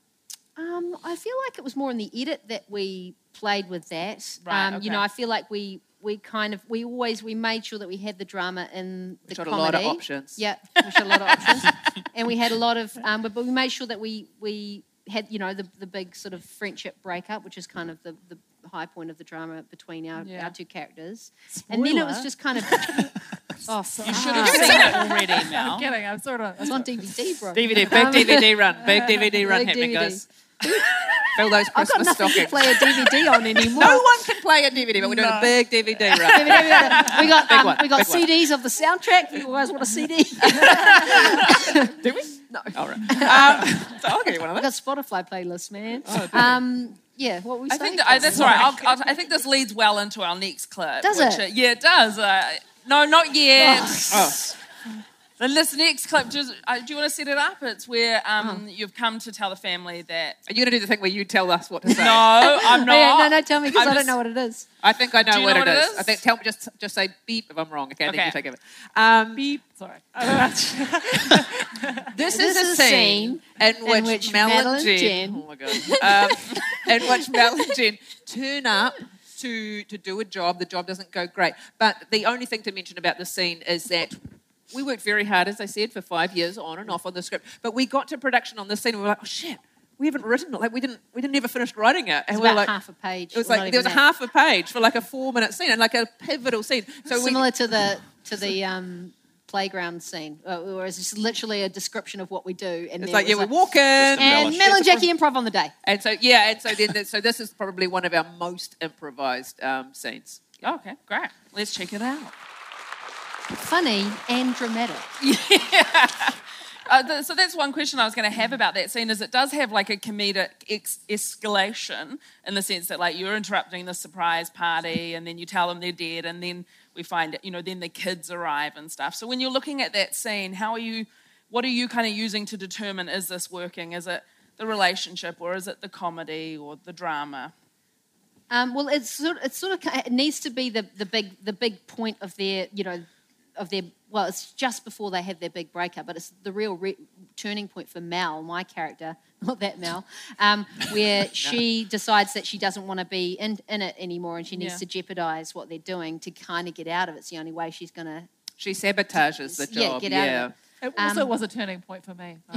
Um, I feel like it was more in the edit that we played with that. Right, um, You know. I feel like we we kind of we always we made sure that we had the drama in the shot a comedy. lot of options. Yeah, we shot a lot of options, and we had a lot of. Um, but, but we made sure that we we had you know the the big sort of friendship breakup, which is kind of the the high point of the drama between our, Yeah. our two characters, Spoiler. and then it was just kind of. oh, You should have seen it already, Mel. I'm kidding. I'm sort of. It's on DVD, bro. DVD, big DVD run, big DVD run Big happening, DVD. guys. Fill those I've got Christmas nothing to stockings. play a DVD on anymore. No one can play a DVD, but we're doing a big DVD run. DVD. We got Big um, one, we got big one. CDs of the soundtrack. If you guys want a CD, Do we? No. All right. Um, so I'll get you one of I those. got Spotify playlists, man. Oh, um, yeah, what were we I saying? think that, I, that's all right. I'll, I'll, I think this leads well into our next clip. Does which, it? yeah, it does. Uh, no, not yet. Oh. Then this next clip, just, uh, do you want to set it up? It's where um, Uh-huh. you've come to tell the family that. Are you going to do the thing where you tell us what to say? No, I'm Oh, not. yeah, no, no, tell me because I'm don't know what it is. I think I know, what, know it what it is. is? I think tell me just just say beep if I'm wrong. Okay, and then you take over. Um, Beep. Sorry. this, This is a scene in which, which Mel and Jen, Jen- oh my god, um, in which Mel and Jen turn up to to do a job. The job doesn't go great, but the only thing to mention about the scene is that. We worked very hard, as I said, for five years on and off on the script. But we got to production on this scene and we were like, oh shit, we haven't written it. Like we didn't we didn't ever finish writing it. And It's we were about like half a page. it was like there was a that. half a page for like a four minute scene and like a pivotal scene. So we similar to the to the um, playground scene, uh, where it's just literally a description of what we do, and It's then like, yeah, we're like- walking. and embellish. Mel and Jackie improv on the day. And so, yeah, and so then, so this is probably one of our most improvised um, scenes. Okay, great. Let's check it out. Funny and dramatic. Uh, th- so that's one question I was going to have about that scene is it does have like a comedic ex- escalation in the sense that like you're interrupting the surprise party and then you tell them they're dead and then we find it, you know, then the kids arrive and stuff. So when you're looking at that scene, how are you, what are you kind of using to determine is this working? Is it the relationship or is it the comedy or the drama? Um, well, it's sort, of, it's sort of it needs to be the, the big the big point of their you know of their well, it's just before they have their big breakup, but it's the real re- turning point for Mel, my character, not that Mel, um, where she decides that she doesn't want to be in, in it anymore and she needs Yeah. to jeopardize what they're doing to kind of get out of it. It's the only way she's going to. She sabotages the Yeah, job. get out of yeah. it. It also Um, was a turning point for me.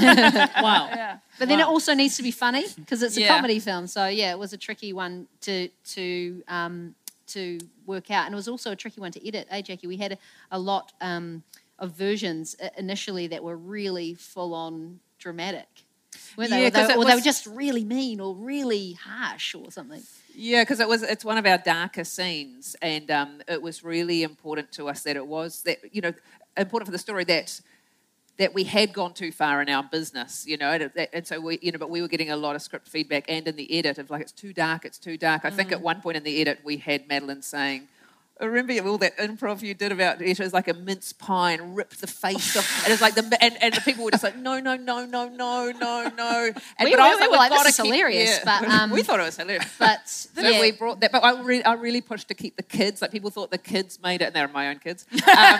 Wow. yeah. But then it also needs to be funny because it's a Yeah. comedy film. So yeah, it was a tricky one to to um, to work out, and it was also a tricky one to edit. Hey, Jackie, we had a, a lot um, of versions uh, initially that were really full on dramatic. Weren't they? Yeah, or, they, or they were just really mean or really harsh or something. Yeah, because it was it's one of our darker scenes, and um, it was really important to us that it was that you know important for the story that that we had gone too far in our business, you know, and, and so we you know, but we were getting a lot of script feedback and in the edit of like it's too dark, it's too dark. I think mm. at one point in the edit we had Madeleine saying. I remember all that improv you did about it was like a mince pie and ripped the face off. And it's like the and, and the people were just like, no, no, no, no, no, no, no. And We but I was we were like, this is hilarious, but, um, we thought it was hilarious. But So yeah, we brought that, but I really, I really pushed to keep the kids. Like people thought the kids made it, and they're my own kids. Um,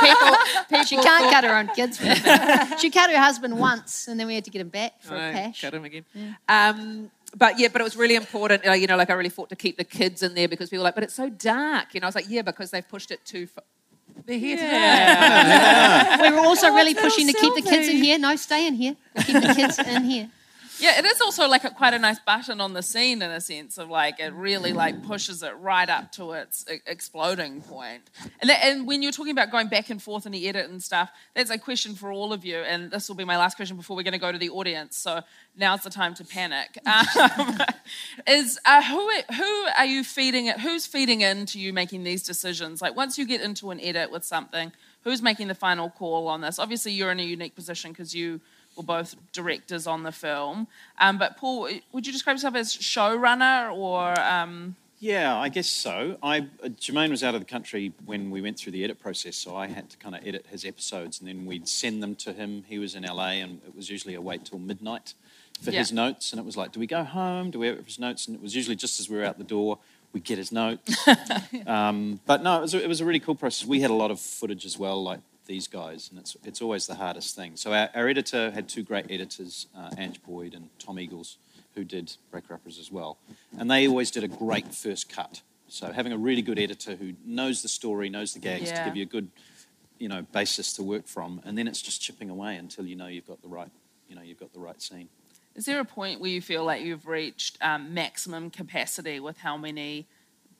people, people she can't thought, cut her own kids. She cut her husband once, and then we had to get him back for I a cash. cut him again. Um, but yeah, but it was really important. uh, You know, like I really fought to keep the kids in there because people were like, but it's so dark. You know, I was like, yeah, because they've pushed it too far. They're here We were also really pushing to keep the kids in here. No, stay in here. We'll keep the kids in here. Yeah, it is also like a, quite a nice button on the scene in a sense of like it really like pushes it right up to its exploding point. And that, and when you're talking about going back and forth in the edit and stuff, that's a question for all of you. And this will be my last question before we're going to go to the audience. So now's the time to panic. Um, is uh, who who are you feeding it? Who's feeding into you making these decisions? Like once you get into an edit with something, who's making the final call on this? Obviously, you're in a unique position because you were both directors on the film. Um, but Paul, would you describe yourself as showrunner or? Um... Yeah, I guess so. I uh, Jemaine was out of the country when we went through the edit process, so I had to kind of edit his episodes, and then we'd send them to him. He was in LA, and it was usually a wait till midnight for Yeah. his notes, and it was like, do we go home? Do we have his notes? And it was usually just as we were out the door, we get his notes. um, but no, it was, a, it was a really cool process. We had a lot of footage as well, like these guys, and it's it's always the hardest thing. So our, our editor had two great editors, uh, Ange Boyd and Tom Eagles, who did Breaker Upperers as well, and they always did a great first cut. So having a really good editor who knows the story, knows the gags to give you a good, you know, basis to work from, and then it's just chipping away until you know you've got the right, you know, you've got the right scene. Is there a point where you feel like you've reached um, maximum capacity with how many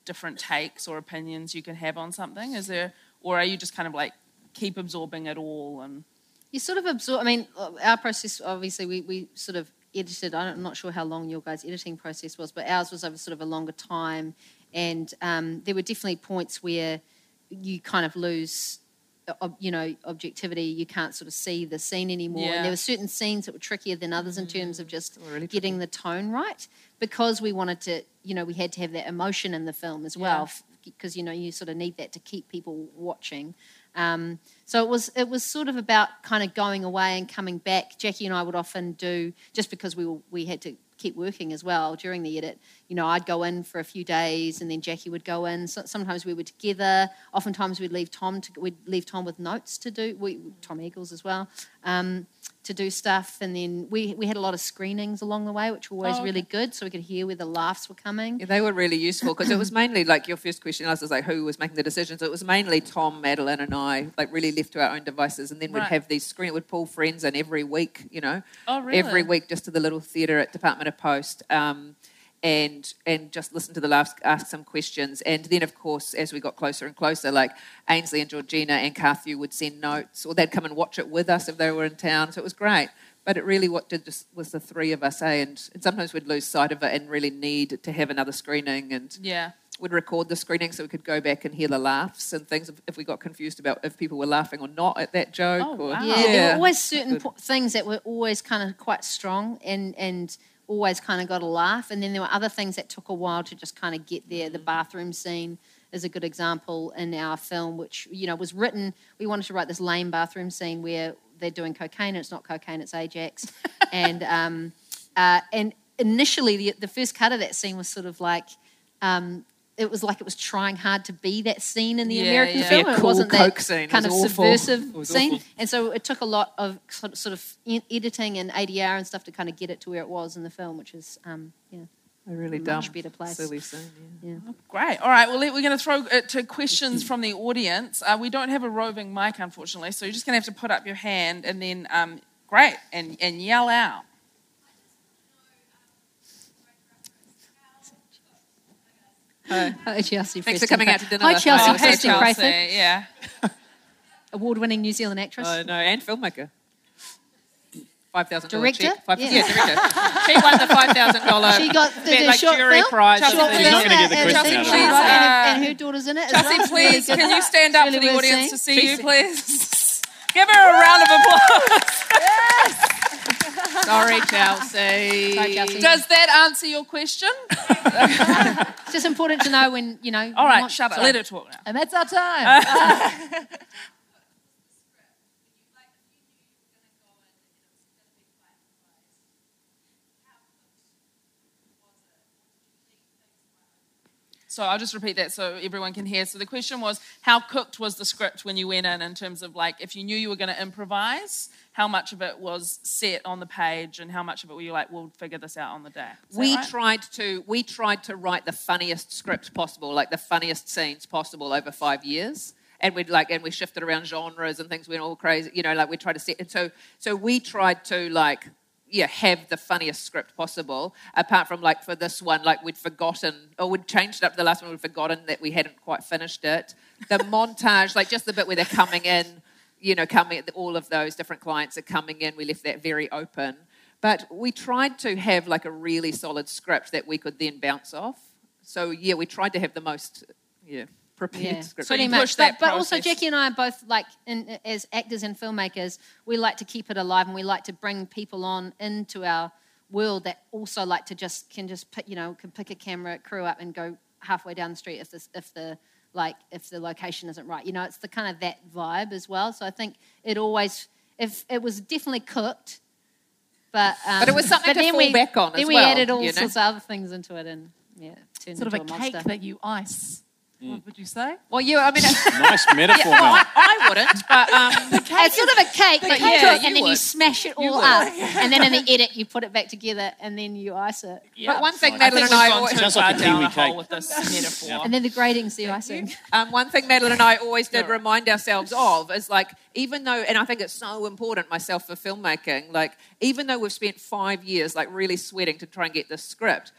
different takes or opinions you can have on something? Is there, or are you just kind of like keep absorbing it all and? You sort of absorb. I mean, our process obviously we, we sort of edited. I don't- I'm not sure how long your guys' editing process was, but ours was over sort of a longer time, and um, there were definitely points where you kind of lose. uh, You know, objectivity. You can't sort of see the scene anymore. Yeah. And there were certain scenes that were trickier than others in terms of just really getting the tone right, because we wanted to. You know, we had to have that emotion in the film as well, because you know you sort of need that to keep people watching. Um, so it was it was sort of about kind of going away and coming back. Jackie and I would often do just because we were, we had to keep working as well during the edit. You know, I'd go in for a few days, and then Jackie would go in. So, sometimes we were together. Oftentimes we'd leave Tom to we'd leave Tom with notes to do. We, Tom Eagles as well. Um, to do stuff, and then we, we had a lot of screenings along the way, which were always Oh, really good, so we could hear where the laughs were coming. Yeah, they were really useful because it was mainly like your first question Alice, was like who was making the decisions. It was mainly Tom, Madeleine, and I, like really left to our own devices, and then we'd Right. have these screen. We'd pull friends in every week, you know, Oh, really? every week just to the little theatre at Department of Post. Um, and and just listen to the laughs, ask some questions, and then of course as we got closer and closer, like Ainsley and Georgina and Carthew would send notes, or they'd come and watch it with us if they were in town. So it was great. But it really what did just was the three of us, eh? And, and sometimes we'd lose sight of it and really need to have another screening and Yeah. would record the screening so we could go back and hear the laughs and things if, if we got confused about if people were laughing or not at that joke. Oh, or, wow. Yeah, there were always certain po- things that were always kind of quite strong and and always kind of got a laugh, and then there were other things that took a while to just kind of get there. The bathroom scene is a good example in our film, which you know was written. We wanted to write this lame bathroom scene where they're doing cocaine, and it's not cocaine, it's Ajax, and um, uh, and initially the the first cut of that scene was sort of like. Um, it was like it was trying hard to be that scene in the Yeah, American yeah. film. Be a it wasn't that Coke scene. It kind of awful. subversive It was scene. awful. And so it took a lot of sort sort of editing and ADR and stuff to kind of get it to where it was in the film, which is, um, yeah, A really Much dumb, better place. silly scene. Yeah. yeah. Great. All right. Well, we're going to throw it to questions from the audience. Uh, we don't have a roving mic, unfortunately, so you're just going to have to put up your hand and then, um, great, and, and yell out. Hi, Chelsea. Thanks for coming out to dinner Hi, Chelsea. night. Oh, hey, Preston Chelsea. Yeah. award-winning New Zealand actress. Oh, no, and filmmaker. Five thousand Director? check. Five, Yeah. yeah. director. she won the five thousand dollar. She got the, the like short jury film. prize. Chelsea, Short She's film, not gonna get the and- question and, out of she's it. Uh, and, and her daughter's in it. as Chelsea, well. It's really please, can you stand up Really for the audience seeing. to see you, please? Give her a round of applause. Sorry, Chelsea. Sorry, Chelsea. Does that answer your question? It's just important to know when you know. All you right, want- shut up. sorry. Let her talk now. And that's our time. So I'll just repeat that so everyone can hear. So the question was, how cooked was the script when you went in, in terms of like, if you knew you were going to improvise, how much of it was set on the page, and how much of it were you like, we'll figure this out on the day? Is we right? tried to we tried to write the funniest script possible, like the funniest scenes possible over five years. And we'd like and we shifted around genres and things went all crazy, you know, like we tried to set and so so we tried to like yeah, have the funniest script possible. Apart from like for this one, like we'd forgotten or we'd changed it up to the last one, we'd forgotten that we hadn't quite finished it. The montage, like just the bit where they're coming in, you know, coming all of those different clients are coming in, we left that very open. But we tried to have like a really solid script that we could then bounce off. So yeah, we tried to have the most yeah prepared Yeah, script. Pretty much. that but, but also. Jackie and I are both like, in, as actors and filmmakers, we like to keep it alive, and we like to bring people on into our world that also like to just can just pick, you know, can pick a camera crew up and go halfway down the street if this if the like if the location isn't right. You know, it's the kind of that vibe as well. So I think it always, if it was definitely cooked. But, um, But it was something to then fall we, back on Then we well, added all you know? sorts of other things into it, and yeah, turned Sort of into a a cake monster. that you ice. What would you say? well, you, I mean, Nice metaphor, Mel. I, I wouldn't, but um, It's sort of a cake, but yeah, cook and then you smash it all would. up, and then in the edit you put it back together, and then you ice it, but one thing I I Madeleine think and I gone always, Sounds like a down kiwi a hole cake. with this metaphor. and then the grading's the icing. um, one thing Madeleine and I always did remind ourselves of is like, even though, and I think it's so important myself for filmmaking, like, even though we've spent five years like really sweating to try and get this script,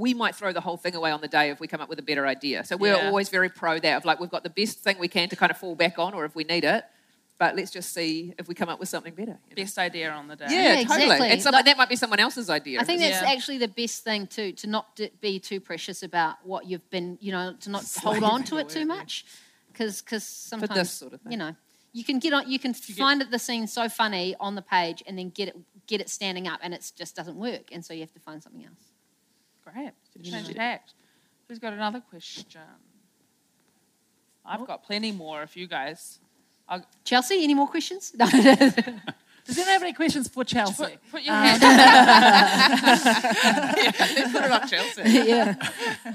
we might throw the whole thing away on the day if we come up with a better idea. So we're Yeah. always very pro that of like, we've got the best thing we can to kind of fall back on, or if we need it, but let's just see if we come up with something better. you know? Best idea on the day. Yeah, Yeah, totally. exactly. And some, Like- that might be someone else's idea. I think that's Yeah. actually the best thing too, to not d- be too precious about what you've been, you know, to not hold on to it too much, because because sometimes sort of thing. you know you can get on, you can find it the scene so funny on the page, and then get it get it standing up, and it just doesn't work, and so you have to find something else. Great. Change tact. Who's got another question? I've got plenty more if you guys. I'll, Chelsea, any more questions? Does anyone have any questions for Chelsea? put, put your hand let's put it on Chelsea. yeah,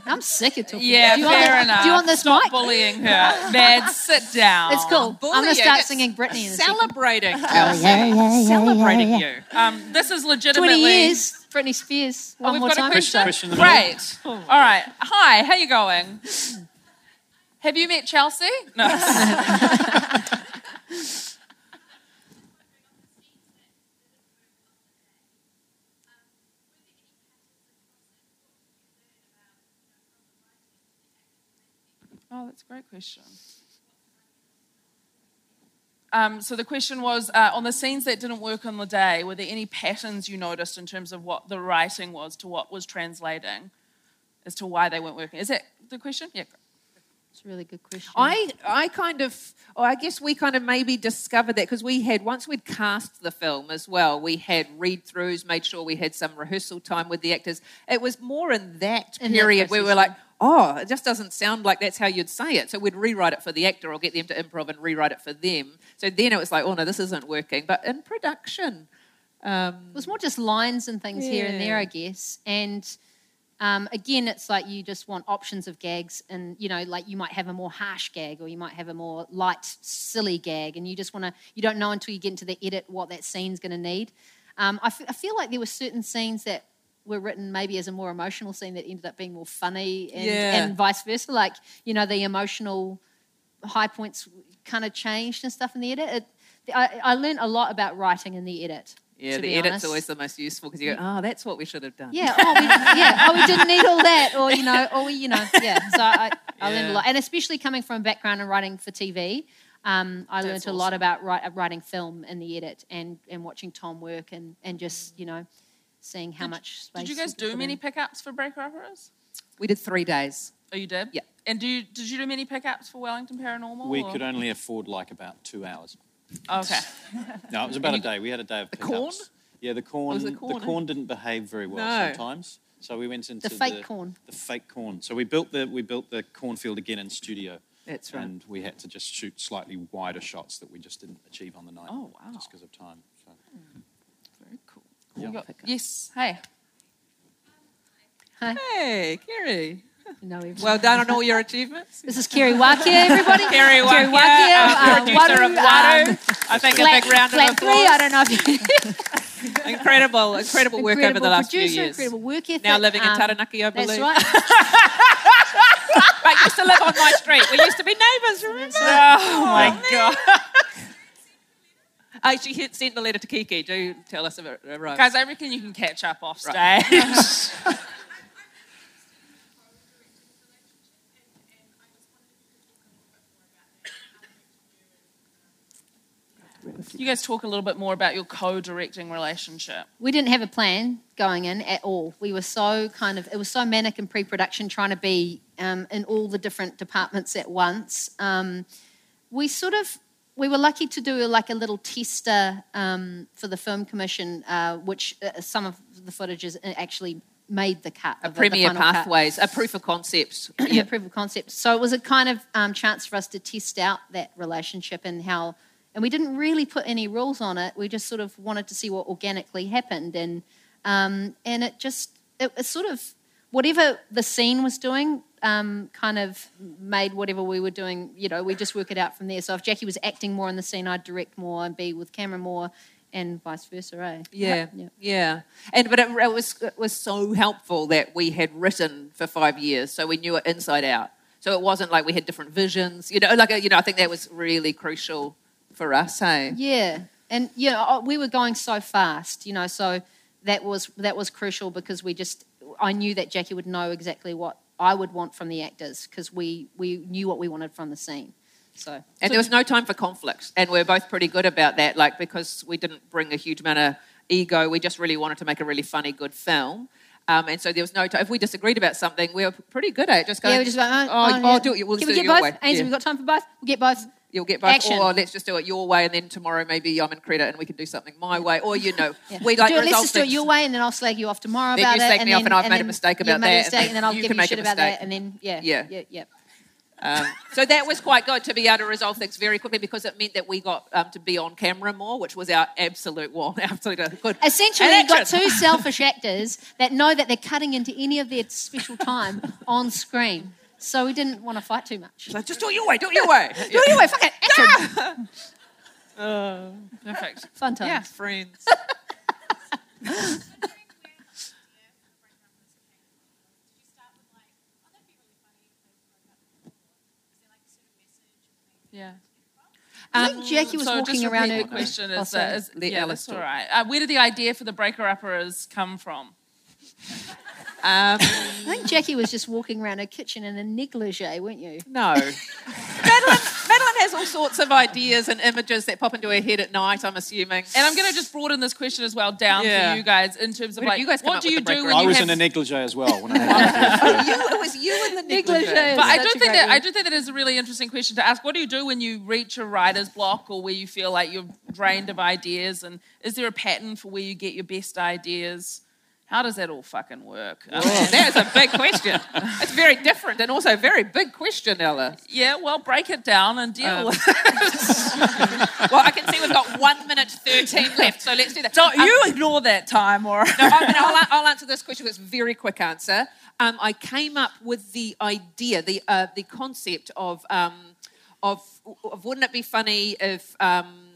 I'm sick of talking. Yeah, do you want fair enough. Do you want this Stop mic? bullying her. Ned, sit down. It's cool. I'm gonna start it's singing Britney in a second. Celebrating, Chelsea. Celebrating you. Um, this is legitimately. Twenty years, Britney Spears. Oh, One we've more got a time. question. Question in the middle. Great. All right. Hi, how you going? Have you met Chelsea? No. Oh, that's a great question. Um, so the question was uh, on the scenes that didn't work on the day, were there any patterns you noticed in terms of what the writing was to what was translating as to why they weren't working? Is that the question? Yeah. It's a really good question. I, I kind of, oh, I guess we kind of maybe discovered that because we had, once we'd cast the film as well, we had read throughs, made sure we had some rehearsal time with the actors. It was more in that In that period where we were like, oh, it just doesn't sound like that's how you'd say it. So we'd rewrite it for the actor or get them to improv and rewrite it for them. So then it was like, oh no, this isn't working. But in production, um, It was more just lines and things here and there, I guess. And um, again, it's like you just want options of gags, and you know, like you might have a more harsh gag, or you might have a more light, silly gag, and you just want to. You don't know until you get into the edit what that scene's going to need. Um, I, f- I feel like there were certain scenes that were written maybe as a more emotional scene that ended up being more funny, and, Yeah. and vice versa. Like you know, the emotional high points kind of changed and stuff in the edit. It, I, I learned a lot about writing in the edit. yeah, the edit's honest. always the most useful because you go, oh, that's what we should have done. Yeah, oh, we, yeah, oh, we didn't need all that, or you know, or we, you know, yeah. So I, I learned a lot, and especially coming from a background in writing for TV, um, I learned That's a lot about writing film in the edit, and and watching Tom work, and and just you know, seeing how much space. Did you guys do many in. pickups for Breaker Upperers? We did three days. Oh, you did? Yeah. And do you, did you do many pickups for Wellington Paranormal? We or- could only afford like about two hours. Okay. No, it was about a day. We had a day of The pickups. corn? Yeah, the corn. was the the corn, corn, eh? didn't behave very well No. sometimes. So we went into The fake corn. The fake corn. So we built the we built the cornfield again in studio. That's right. And we had to just shoot slightly wider shots that we just didn't achieve on the night. Oh, wow. Just because of time. So. Very cool. Yeah. Yes. Hey. Hi. Hey, Kerry. No, Well done on all your achievements. This is Kerry Warkia, everybody. Kerry Kerry Warkia, Warkia, uh, producer of Waru, um, I think a big round of flat applause. three. I don't know if you incredible, incredible work over the last producer, few years. incredible work ethic. Now living in um, Taranaki, I believe. That's right. but used to live on my street. We used to be neighbours, remember? Oh my god. Oh, she hit, sent the letter to Kiki. Do tell us if it arrived. Guys, I reckon you can catch up off stage. Right. You guys talk a little bit more about your co-directing relationship. we didn't have a plan going in at all. We were so kind of, it was so manic in pre production trying to be um, in all the different departments at once. Um, we sort of, we were lucky to do like a little tester um, for the Film Commission, uh, which uh, some of the footages actually made the cut. A the- the cut. pathways, a proof of concept. yeah. proof of concept. So it was a kind of um, chance for us to test out that relationship and how, and we didn't really put any rules on it. We just sort of wanted to see what organically happened, and um, and it just it, it sort of whatever the scene was doing. Um, kind of made whatever we were doing, you know, we just work it out from there. So if Jackie was acting more in the scene, I'd direct more and be with camera more, and vice versa, eh? Yeah, Yeah. yeah, And but it, it was it was so helpful that we had written for five years, so we knew it inside out. So it wasn't like we had different visions, you know. Like you know, I think that was really crucial for us. Hey, Yeah, and you know uh, we were going so fast, you know, so that was that was crucial because we just I knew that Jackie would know exactly what I would want from the actors because we we knew what we wanted from the scene. So and there was no time for conflict, and we're both pretty good about that. Like because we didn't bring a huge amount of ego, we just really wanted to make a really funny, good film. Um, and so there was no time. If we disagreed about something, we were pretty good at it. Just going, yeah, we just like, oh, oh, oh, oh, yeah. do it. We'll Can do we it get your both? way. Ainsley, Yeah. we've got time for both. We'll get both. You'll get both, Action. or let's just do it your way, and then tomorrow maybe I'm in credit and we can do something my way, or you know, Yeah. we like do it, let's just do it your way, and then I'll slag you off tomorrow Then about you it. slag and me off then, and I've made a then mistake about made a that, mistake, and and then I'll you give you shit about that, and then yeah, Yeah. yeah, yeah. Um, so that was quite good to be able to resolve things very quickly because it meant that we got um, to be on camera more, which was our absolute one, absolute uh, good. Essentially, And you've got two selfish actors that know that they're cutting into any of their special time on screen. So we didn't want to fight too much. So just do it your way, do it your way. Do it anyway, fuck it, action. Perfect. Fun times. Yeah, friends. Yeah. I think Jackie was so walking just around repeat her. the question Oh, is, sorry. uh, is Let yeah, that's all talk. right. Uh, where did the idea for the breaker uppers come from? Um, I think Jackie was just walking around her kitchen in a negligee, weren't you? no. Madeleine, Madeleine has all sorts of ideas and images that pop into her head at night, I'm assuming. And I'm going to just broaden this question as well down Yeah. for you guys in terms of Where like, you guys what do you do breaker when I you was have in a negligee as well when I had you, it was you in the Negligee. negligee. But I do think that I do think that is a really interesting question to ask. What do you do when you reach a writer's block or where you feel like you're drained of ideas? And is there a pattern for where you get your best ideas? How does that all fucking work? That is a big question. It's very different and also a very big question, Ella. yeah, well, break it down and deal Um, with it. Well, I can see we've got one minute 13 left, so let's do that. Don't Um, you ignore that time, or no, I mean, I'll, I'll answer this question. It's a very quick answer. Um, I came up with the idea, the uh, the concept of um, of, of wouldn't it be funny if um,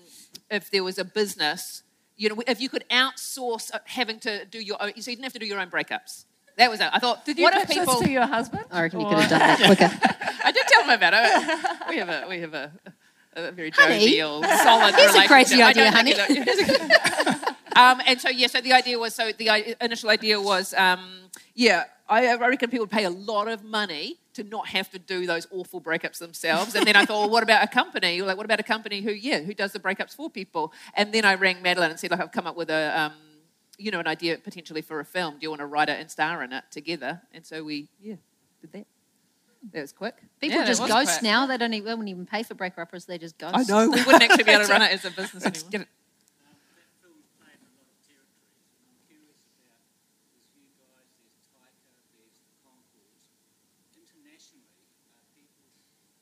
if there was a business, you know, if you could outsource uh, having to do your own, so you didn't have to do your own breakups. That was it. I thought, Did you what pitch if people? this to your husband? I reckon you could have done that quicker. I did tell him about it. We have a we have a, a very Honey, jovial, solid here's a relationship. crazy idea, don't think it- um, and so yeah, so the idea was so the initial idea was um, yeah, I, I reckon people would pay a lot of money to not have to do those awful breakups themselves. And then I thought, well, what about a company? Like, what about a company who yeah, who does the breakups for people? And then I rang Madeleine and said, like, I've come up with a um, you know, an idea potentially for a film. Do you want to write it and star in it together? And so we yeah did that. That was quick. People Yeah, just was ghost quick. now. They don't even, they won't even pay for breaker uppers. They just ghost. I know. We wouldn't actually be able to run it as a business anymore. That film's played in a lot of territories, and I'm curious about there's you guys, there's Taika, there's the Conchords. Internationally, uh, people,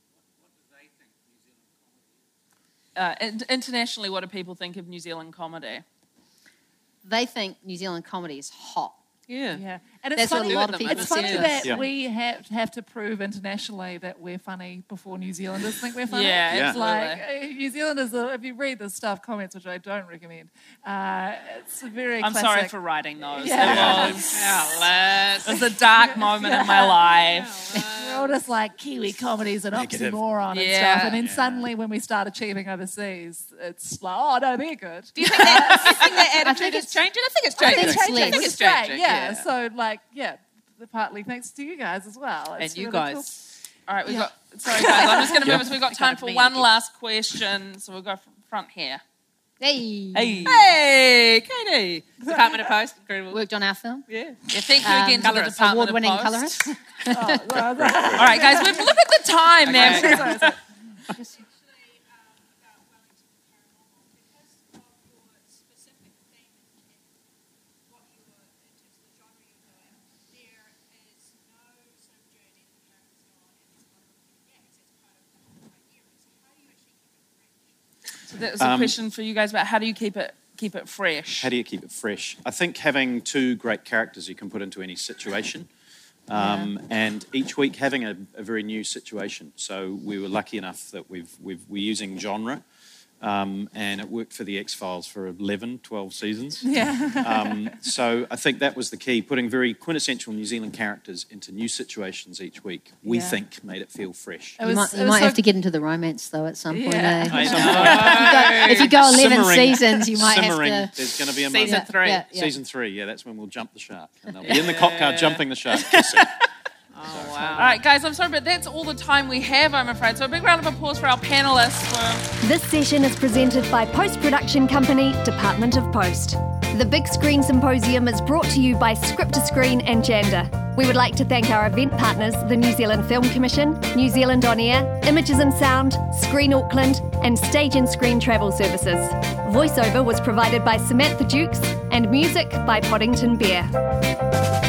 what, what do they think New Zealand comedy is? Uh, internationally, what do people think of New Zealand comedy? They think New Zealand comedy is hot. Yeah. Yeah, and it's That's what funny. a lot of people It's funny yes. that Yeah. we have have to prove internationally that we're funny before New Zealanders think we're funny. Yeah, Yeah. It's like uh, New Zealanders. If you read the staff comments, which I don't recommend, uh, it's a very. I'm classic. sorry for writing those. Yeah. It was, it was a dark moment in my life. We're all just like Kiwi comedies an Negative. oxymoron and Yeah. stuff, and then Yeah. suddenly when we start achieving overseas, it's like, oh no, they're good. Do you think that, do you think that attitude is it's- changing? I think it's I think changing. it's changing. I think it's is great, changing. Yeah. So like, yeah, partly thanks to you guys as well. and you really guys. All right, we've Yeah. got. Sorry, guys. I'm just going to move us. We've got time kind for one I last question, so we'll go from front here. Hey. Hey. Hey, Katie. Department of Post. Incredible. Worked on our film. Yeah. Yeah, thank you Um, again to the. Department Award-winning of Post. colorist. All right, guys, we've look at the time now. Okay. actually um, about Wellington Paranormal because of your specific theme and, and what you were in terms of the genre you're going. There is no sort of journey that the characters go on, and it's not a repeating gags. It's part of the idea. So how do you actually keep it fresh? So that was a Um, question for you guys about how do you keep it keep it fresh? How do you keep it fresh? I think having two great characters you can put into any situation. Um, And each week having a, a very new situation. So we were lucky enough that we've, we've, we're using genre. Um, and it worked for the X Files for 11, 12 seasons. Yeah. Um, so I think that was the key, putting very quintessential New Zealand characters into new situations each week. We Yeah. think made it feel fresh. It You might, it you might so- have to get into the romance though at some point. Yeah. eh? I If you go- if you go 11 Simmering- seasons, you might simmering. have to. There's going to be a Season moment. three. Yeah, yeah. Season three, yeah, that's when we'll jump the shark. And they'll be in the cop car jumping the shark. kissing. Oh, wow. All right, guys, I'm sorry, but that's all the time we have, I'm afraid. So a big round of applause for our panelists for This session is presented by post production company Department of Post. The Big Screen Symposium is brought to you by Script to Screen and Janda. We would like to thank our event partners, the New Zealand Film Commission, New Zealand On Air, Images and Sound, Screen Auckland, and Stage and Screen Travel Services. Voiceover was provided by Samantha Dukes and music by Podington Bear.